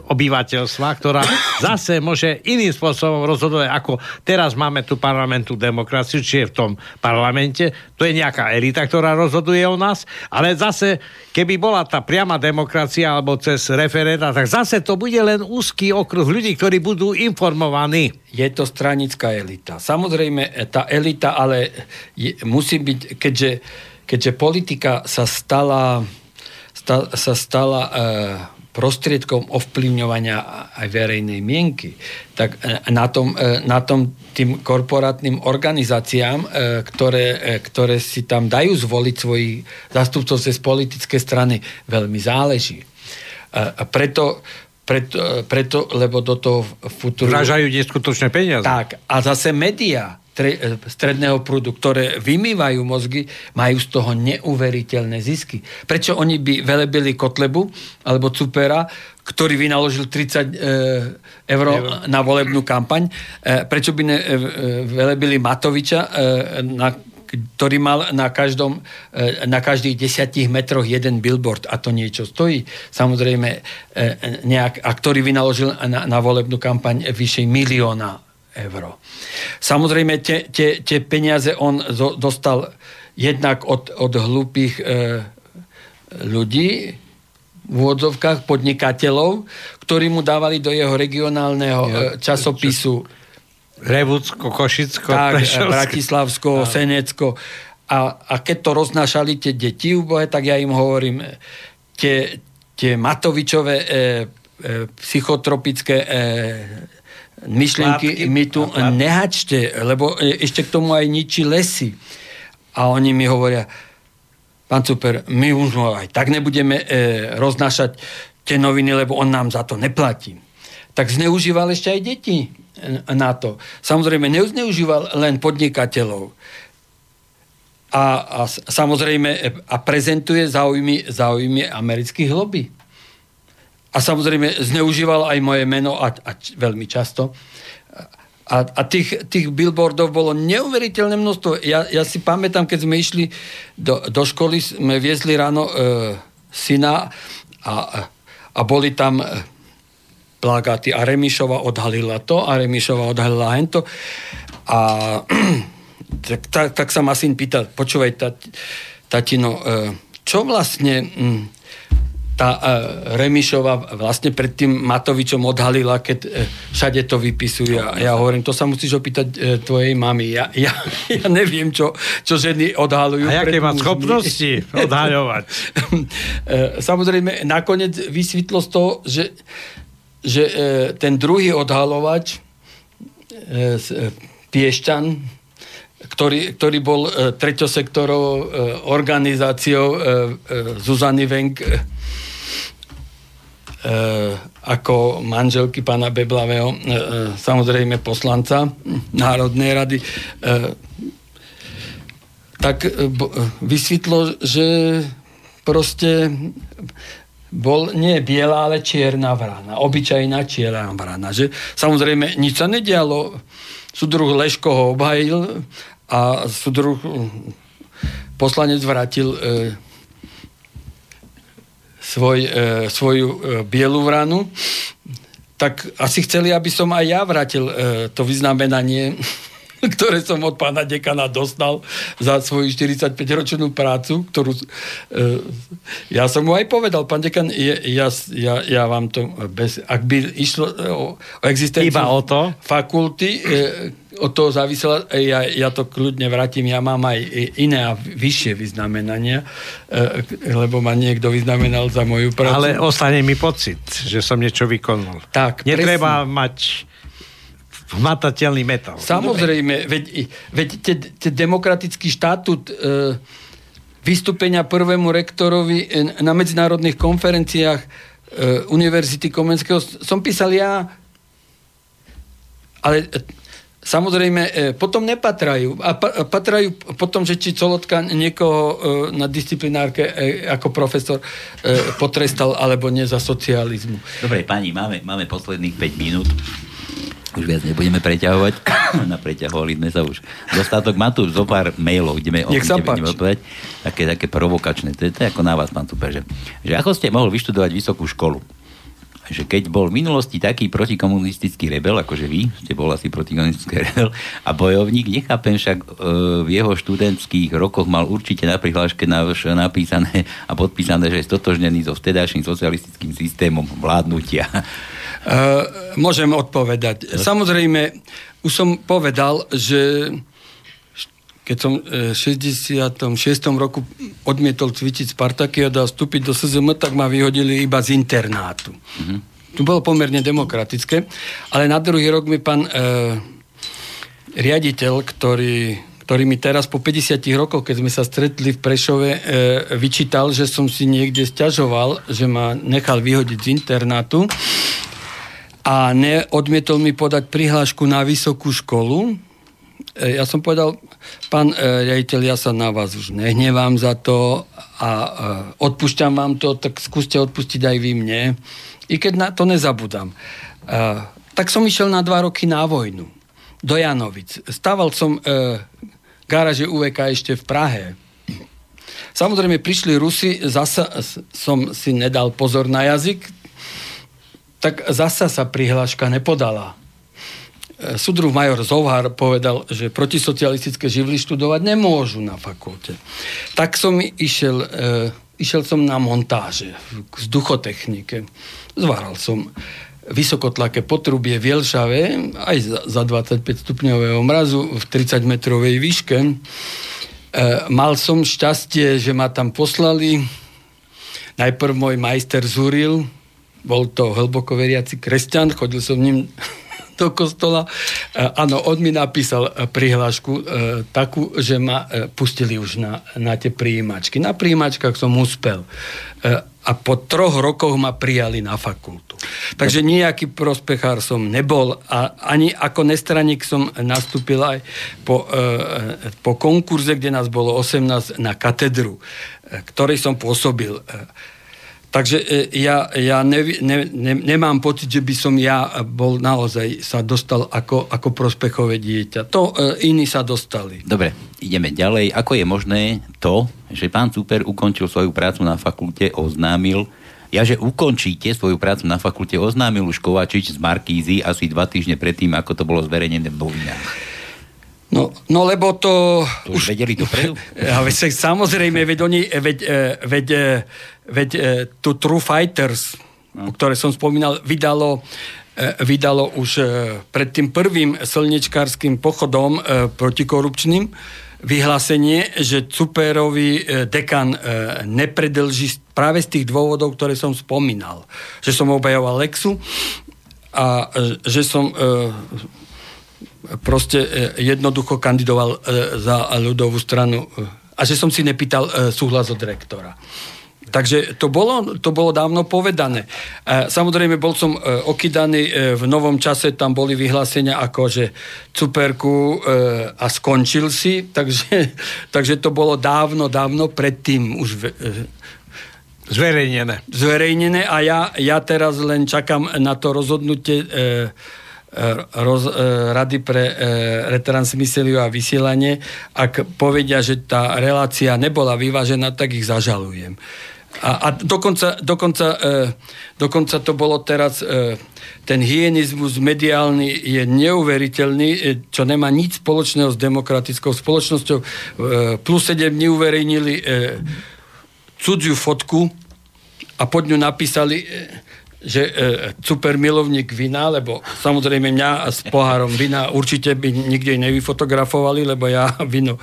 obyvateľstva, ktorá zase môže iným spôsobom rozhodovať, ako teraz máme tu parlamentnú demokraciu, či je v tom parlamente, to je nejaká elita, ktorá rozhoduje o nás, ale zase, keby bola tá priama demokracia alebo cez referenda, tak zase to bude len úzky okruh ľudí, ktorí budú informovaní. Je to stranická elita. Samozrejme, tá elita ale je, musí byť, keďže, keďže politika sa stala sa stala e, prostriedkom ovplyvňovania aj verejnej mienky, tak e, na tom, e, na tom tým korporátnym organizáciám, ktoré, ktoré si tam dajú zvoliť svojich zastupcov cez politické strany, veľmi záleží. A preto, preto, preto lebo do toho futuru... Vražajú neskutočné peniaze. Tak, a zase médiá stredného prúdu, ktoré vymývajú mozgy, majú z toho neuveriteľné zisky. Prečo oni by velebili Kotlebu alebo Cupera, ktorý vynaložil 30 e, eur na volebnú kampaň, e, prečo by ne, e, velebili Matoviča, na ktorý mal na, každom, na každých desiatich metroch jeden billboard a to niečo stojí. Samozrejme, nejak, a ktorý vynaložil na, na volebnú kampaň vyššej milióna eur. Samozrejme, tie, tie, tie peniaze on zo, dostal jednak od, od hlúpých e, ľudí, v úvodzovkách podnikateľov, ktorí mu dávali do jeho regionálneho ja, e, časopisu Revúcko, Košicko, tak, Prešovsko. Bratislavsko, tak. Senecko. A, a keď to roznášali tie deti ubohe, tak ja im hovorím, tie, tie Matovičové e, e, psychotropické e, myšlienky mi tu nehačte, lebo ešte k tomu aj ničí lesy. A oni mi hovoria, pán Super, my už aj tak nebudeme e, roznášať tie noviny, lebo on nám za to neplatí. Tak zneužíval ešte aj deti e, na to. Samozrejme, neuzneužíval len podnikateľov. A, a samozrejme e, a prezentuje záujmy, záujmy amerických lobby a samozrejme zneužíval aj moje meno a, a veľmi často. A, a tých, tých billboardov bolo neuveriteľné množstvo. Ja, ja si pamätám, keď sme išli do, do školy, sme viezli ráno e, syna a, a boli tam e, plagáty a Remišova odhalila to a Remišova odhalila hento. A tak, tak, tak sa ma syn pýtal, počúvaj, tatino, e, čo vlastne... Mm, tá uh, Remišova vlastne pred tým Matovičom odhalila, keď uh, všade to vypisuje. A ja hovorím, to sa musíš opýtať uh, tvojej mamy. Ja, ja, ja neviem, čo, čo ženy odhalujú. A aké má schopnosti odhaľovať? Samozrejme, nakoniec vysvetlo z toho, že, že ten druhý odhalovač, Piešťan, ktorý, ktorý bol treťosektorovou organizáciou Zuzany Venk, E, ako manželky pána Beblavého, e, e, samozrejme poslanca Národnej rady, tak vysvetlo, že proste bol nie biela, ale čierna vrana. Obyčajná čierna vrana. Že, samozrejme, nič sa nedialo. Súdruh Leško ho obhajil a súdruh poslanec vrátil svoj, e, svoju e, bielu vranu, tak asi chceli, aby som aj ja vrátil e, to vyznamenanie ktoré som od pána dekana dostal za svoju 45-ročnú prácu, ktorú e, ja som mu aj povedal, pán dekan, je, ja, ja, ja vám to bez, ak by išlo o, o existenciu Iba o to? fakulty, e, od toho závisela, e, ja, ja to kľudne vrátim, ja mám aj iné a vyššie vyznamenania, e, lebo ma niekto vyznamenal za moju prácu. Ale ostane mi pocit, že som niečo vykonal. Tak, Netreba presne. mať hmatateľný metal. Samozrejme, veď, veď te, te demokratický štatút e, vystúpenia prvému rektorovi e, na medzinárodných konferenciách e, Univerzity Komenského som písal ja, ale e, samozrejme e, potom nepatrajú. A pa, patrajú potom, že či Colotka niekoho e, na disciplinárke e, ako profesor e, potrestal alebo nie za socializmu. Dobre, pani, máme, máme posledných 5 minút už viac nebudeme preťahovať. Napreťahovali sme sa už dostatok. Má tu zo pár mailov, kde mi budeme odpovedať. Také, také provokačné. To je, to je ako na vás, pán Super, že, že ako ste mohol vyštudovať vysokú školu? Že keď bol v minulosti taký protikomunistický rebel, akože vy, ste bol asi protikomunistický rebel a bojovník, nechápem však e, v jeho študentských rokoch mal určite na prihláške napísané a podpísané, že je stotožnený so vtedajším socialistickým systémom vládnutia. Uh, môžem odpovedať. Samozrejme, už som povedal, že keď som v 66. roku odmietol cvičiť Spartakiad a vstúpiť do SZM, tak ma vyhodili iba z internátu. Mm-hmm. Tu bolo pomerne demokratické, ale na druhý rok mi pán e, riaditeľ, ktorý, ktorý mi teraz po 50 rokoch, keď sme sa stretli v Prešove, e, vyčítal, že som si niekde stiažoval, že ma nechal vyhodiť z internátu a neodmietol mi podať prihlášku na vysokú školu. E, ja som povedal, pán e, riaditeľ, ja sa na vás už nehnevám za to a e, odpúšťam vám to, tak skúste odpustiť aj vy mne. I keď na to nezabudám. Tak som išiel na dva roky na vojnu. Do Janovic. Stával som garáže UVK ešte v Prahe. Samozrejme, prišli Rusi, zasa som si nedal pozor na jazyk, tak zasa sa prihláška nepodala. E, Sudruh major Zovhar povedal, že protisocialistické živly študovať nemôžu na fakulte. Tak som išiel, e, išiel som na montáže k vzduchotechnike. Zváral som vysokotlaké potrubie v Jelšave, aj za 25 stupňového mrazu v 30 metrovej výške. E, mal som šťastie, že ma tam poslali. Najprv môj majster Zuril, bol to hlboko veriaci kresťan, chodil som ním do kostola. E, áno, on mi napísal e, prihlášku e, takú, že ma pustili už na, na tie príjimačky. Na príjimačkách som uspel. A po troch rokoch ma prijali na fakultu. Takže nejaký prospechár som nebol a ani ako nestraník som nastúpil aj po, po konkurze, kde nás bolo 18 na katedru, ktorej som pôsobil. Takže e, ja, ja ne, ne, ne, nemám pocit, že by som ja bol naozaj sa dostal ako, ako prospechové dieťa. To e, iní sa dostali. Dobre, ideme ďalej. Ako je možné to, že pán Super ukončil svoju prácu na fakulte, oznámil, ja, že ukončíte svoju prácu na fakulte, oznámil už Kovačič z Markízy asi dva týždne predtým, ako to bolo zverejnené v novinách. No, no lebo to... to už, už vedeli dopredu? Ja, veď, samozrejme, veď oni, veď, e, veď, e, veď e, tu True Fighters, no. ktoré som spomínal, vydalo vydalo už pred tým prvým slnečkárským pochodom protikorupčným vyhlásenie, že Cuperovi dekan nepredlží práve z tých dôvodov, ktoré som spomínal. Že som obhajoval Lexu a že som proste e, jednoducho kandidoval e, za ľudovú stranu e, a že som si nepýtal súhlas od rektora. Takže to bolo, to bolo dávno povedané. Samozrejme, bol som okydaný v novom čase, tam boli vyhlásenia ako, že cuperku a skončil si, takže, takže to bolo dávno, dávno predtým už zverejnené. Zverejnené a ja, ja teraz len čakám na to rozhodnutie roz, e, Rady pre e, retransmisiu a vysielanie, ak povedia, že tá relácia nebola vyvážená, tak ich zažalujem. A, a dokonca, dokonca, e, dokonca to bolo teraz, e, ten hygienizmus mediálny je neuveriteľný, e, čo nemá nič spoločného s demokratickou spoločnosťou. E, plus 7 neuverejnili e, cudziu fotku a pod ňu napísali... E, že e, super milovník vina, lebo samozrejme mňa s pohárom vina určite by nikde nevyfotografovali, lebo ja víno e,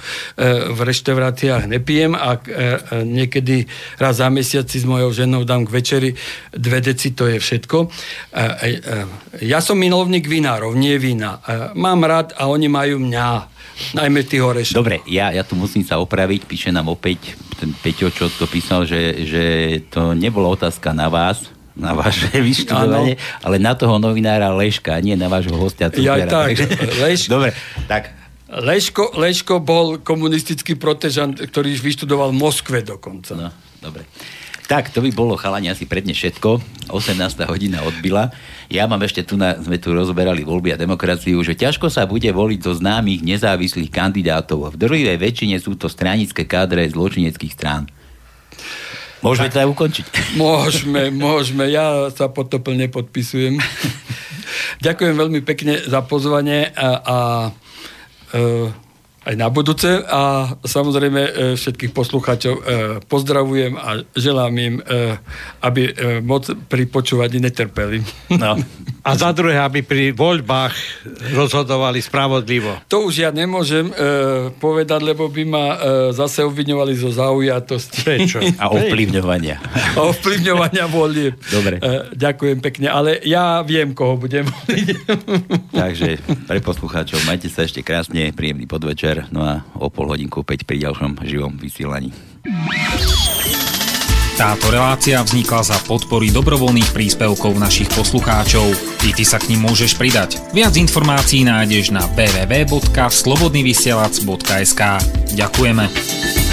v reštauráciách nepijem a e, e, niekedy raz za mesiac si s mojou ženou dám k večeri dve deci, to je všetko. E, e, e, ja som milovník vinárov, nie vína. E, mám rád a oni majú mňa najmä tých horešov. Dobre, ja, ja tu musím sa opraviť, píše nám opäť ten Peťo, čo to písal, že, že to nebola otázka na vás, na vaše vyštudovanie, ale na toho novinára Leška, nie na vášho hostia. Ja tak, Leš... Dobre, tak Leško, Leško bol komunistický protežant, ktorý vyštudoval v Moskve dokonca. No, dobre. Tak, to by bolo chalani asi predne všetko. 18. hodina odbila. Ja mám ešte tu, na, sme tu rozoberali voľby a demokraciu, že ťažko sa bude voliť zo známych nezávislých kandidátov. V druhej väčšine sú to stranické kádre zločineckých strán. Môžeme to aj ukončiť. Môžeme, môžeme. Ja sa pod to plne podpisujem. Ďakujem veľmi pekne za pozvanie a, a e, aj na budúce a samozrejme e, všetkých poslucháčov e, pozdravujem a želám im, e, aby moc pri počúvaní netrpeli. No. A za druhé, aby pri voľbách rozhodovali spravodlivo. To už ja nemôžem povedať, lebo by ma zase obviňovali zo zaujatosti. Prečo? A ovplyvňovania. A ovplyvňovania volieb. Dobre. Ďakujem pekne, ale ja viem, koho budem voliť. Takže pre poslucháčov majte sa ešte krásne, príjemný podvečer večer, no a o pol hodinku opäť pri ďalšom živom vysielaní. Táto relácia vznikla za podpory dobrovoľných príspevkov našich poslucháčov. I ty sa k ním môžeš pridať. Viac informácií nájdeš na www.slobodnyvysielac.sk Ďakujeme.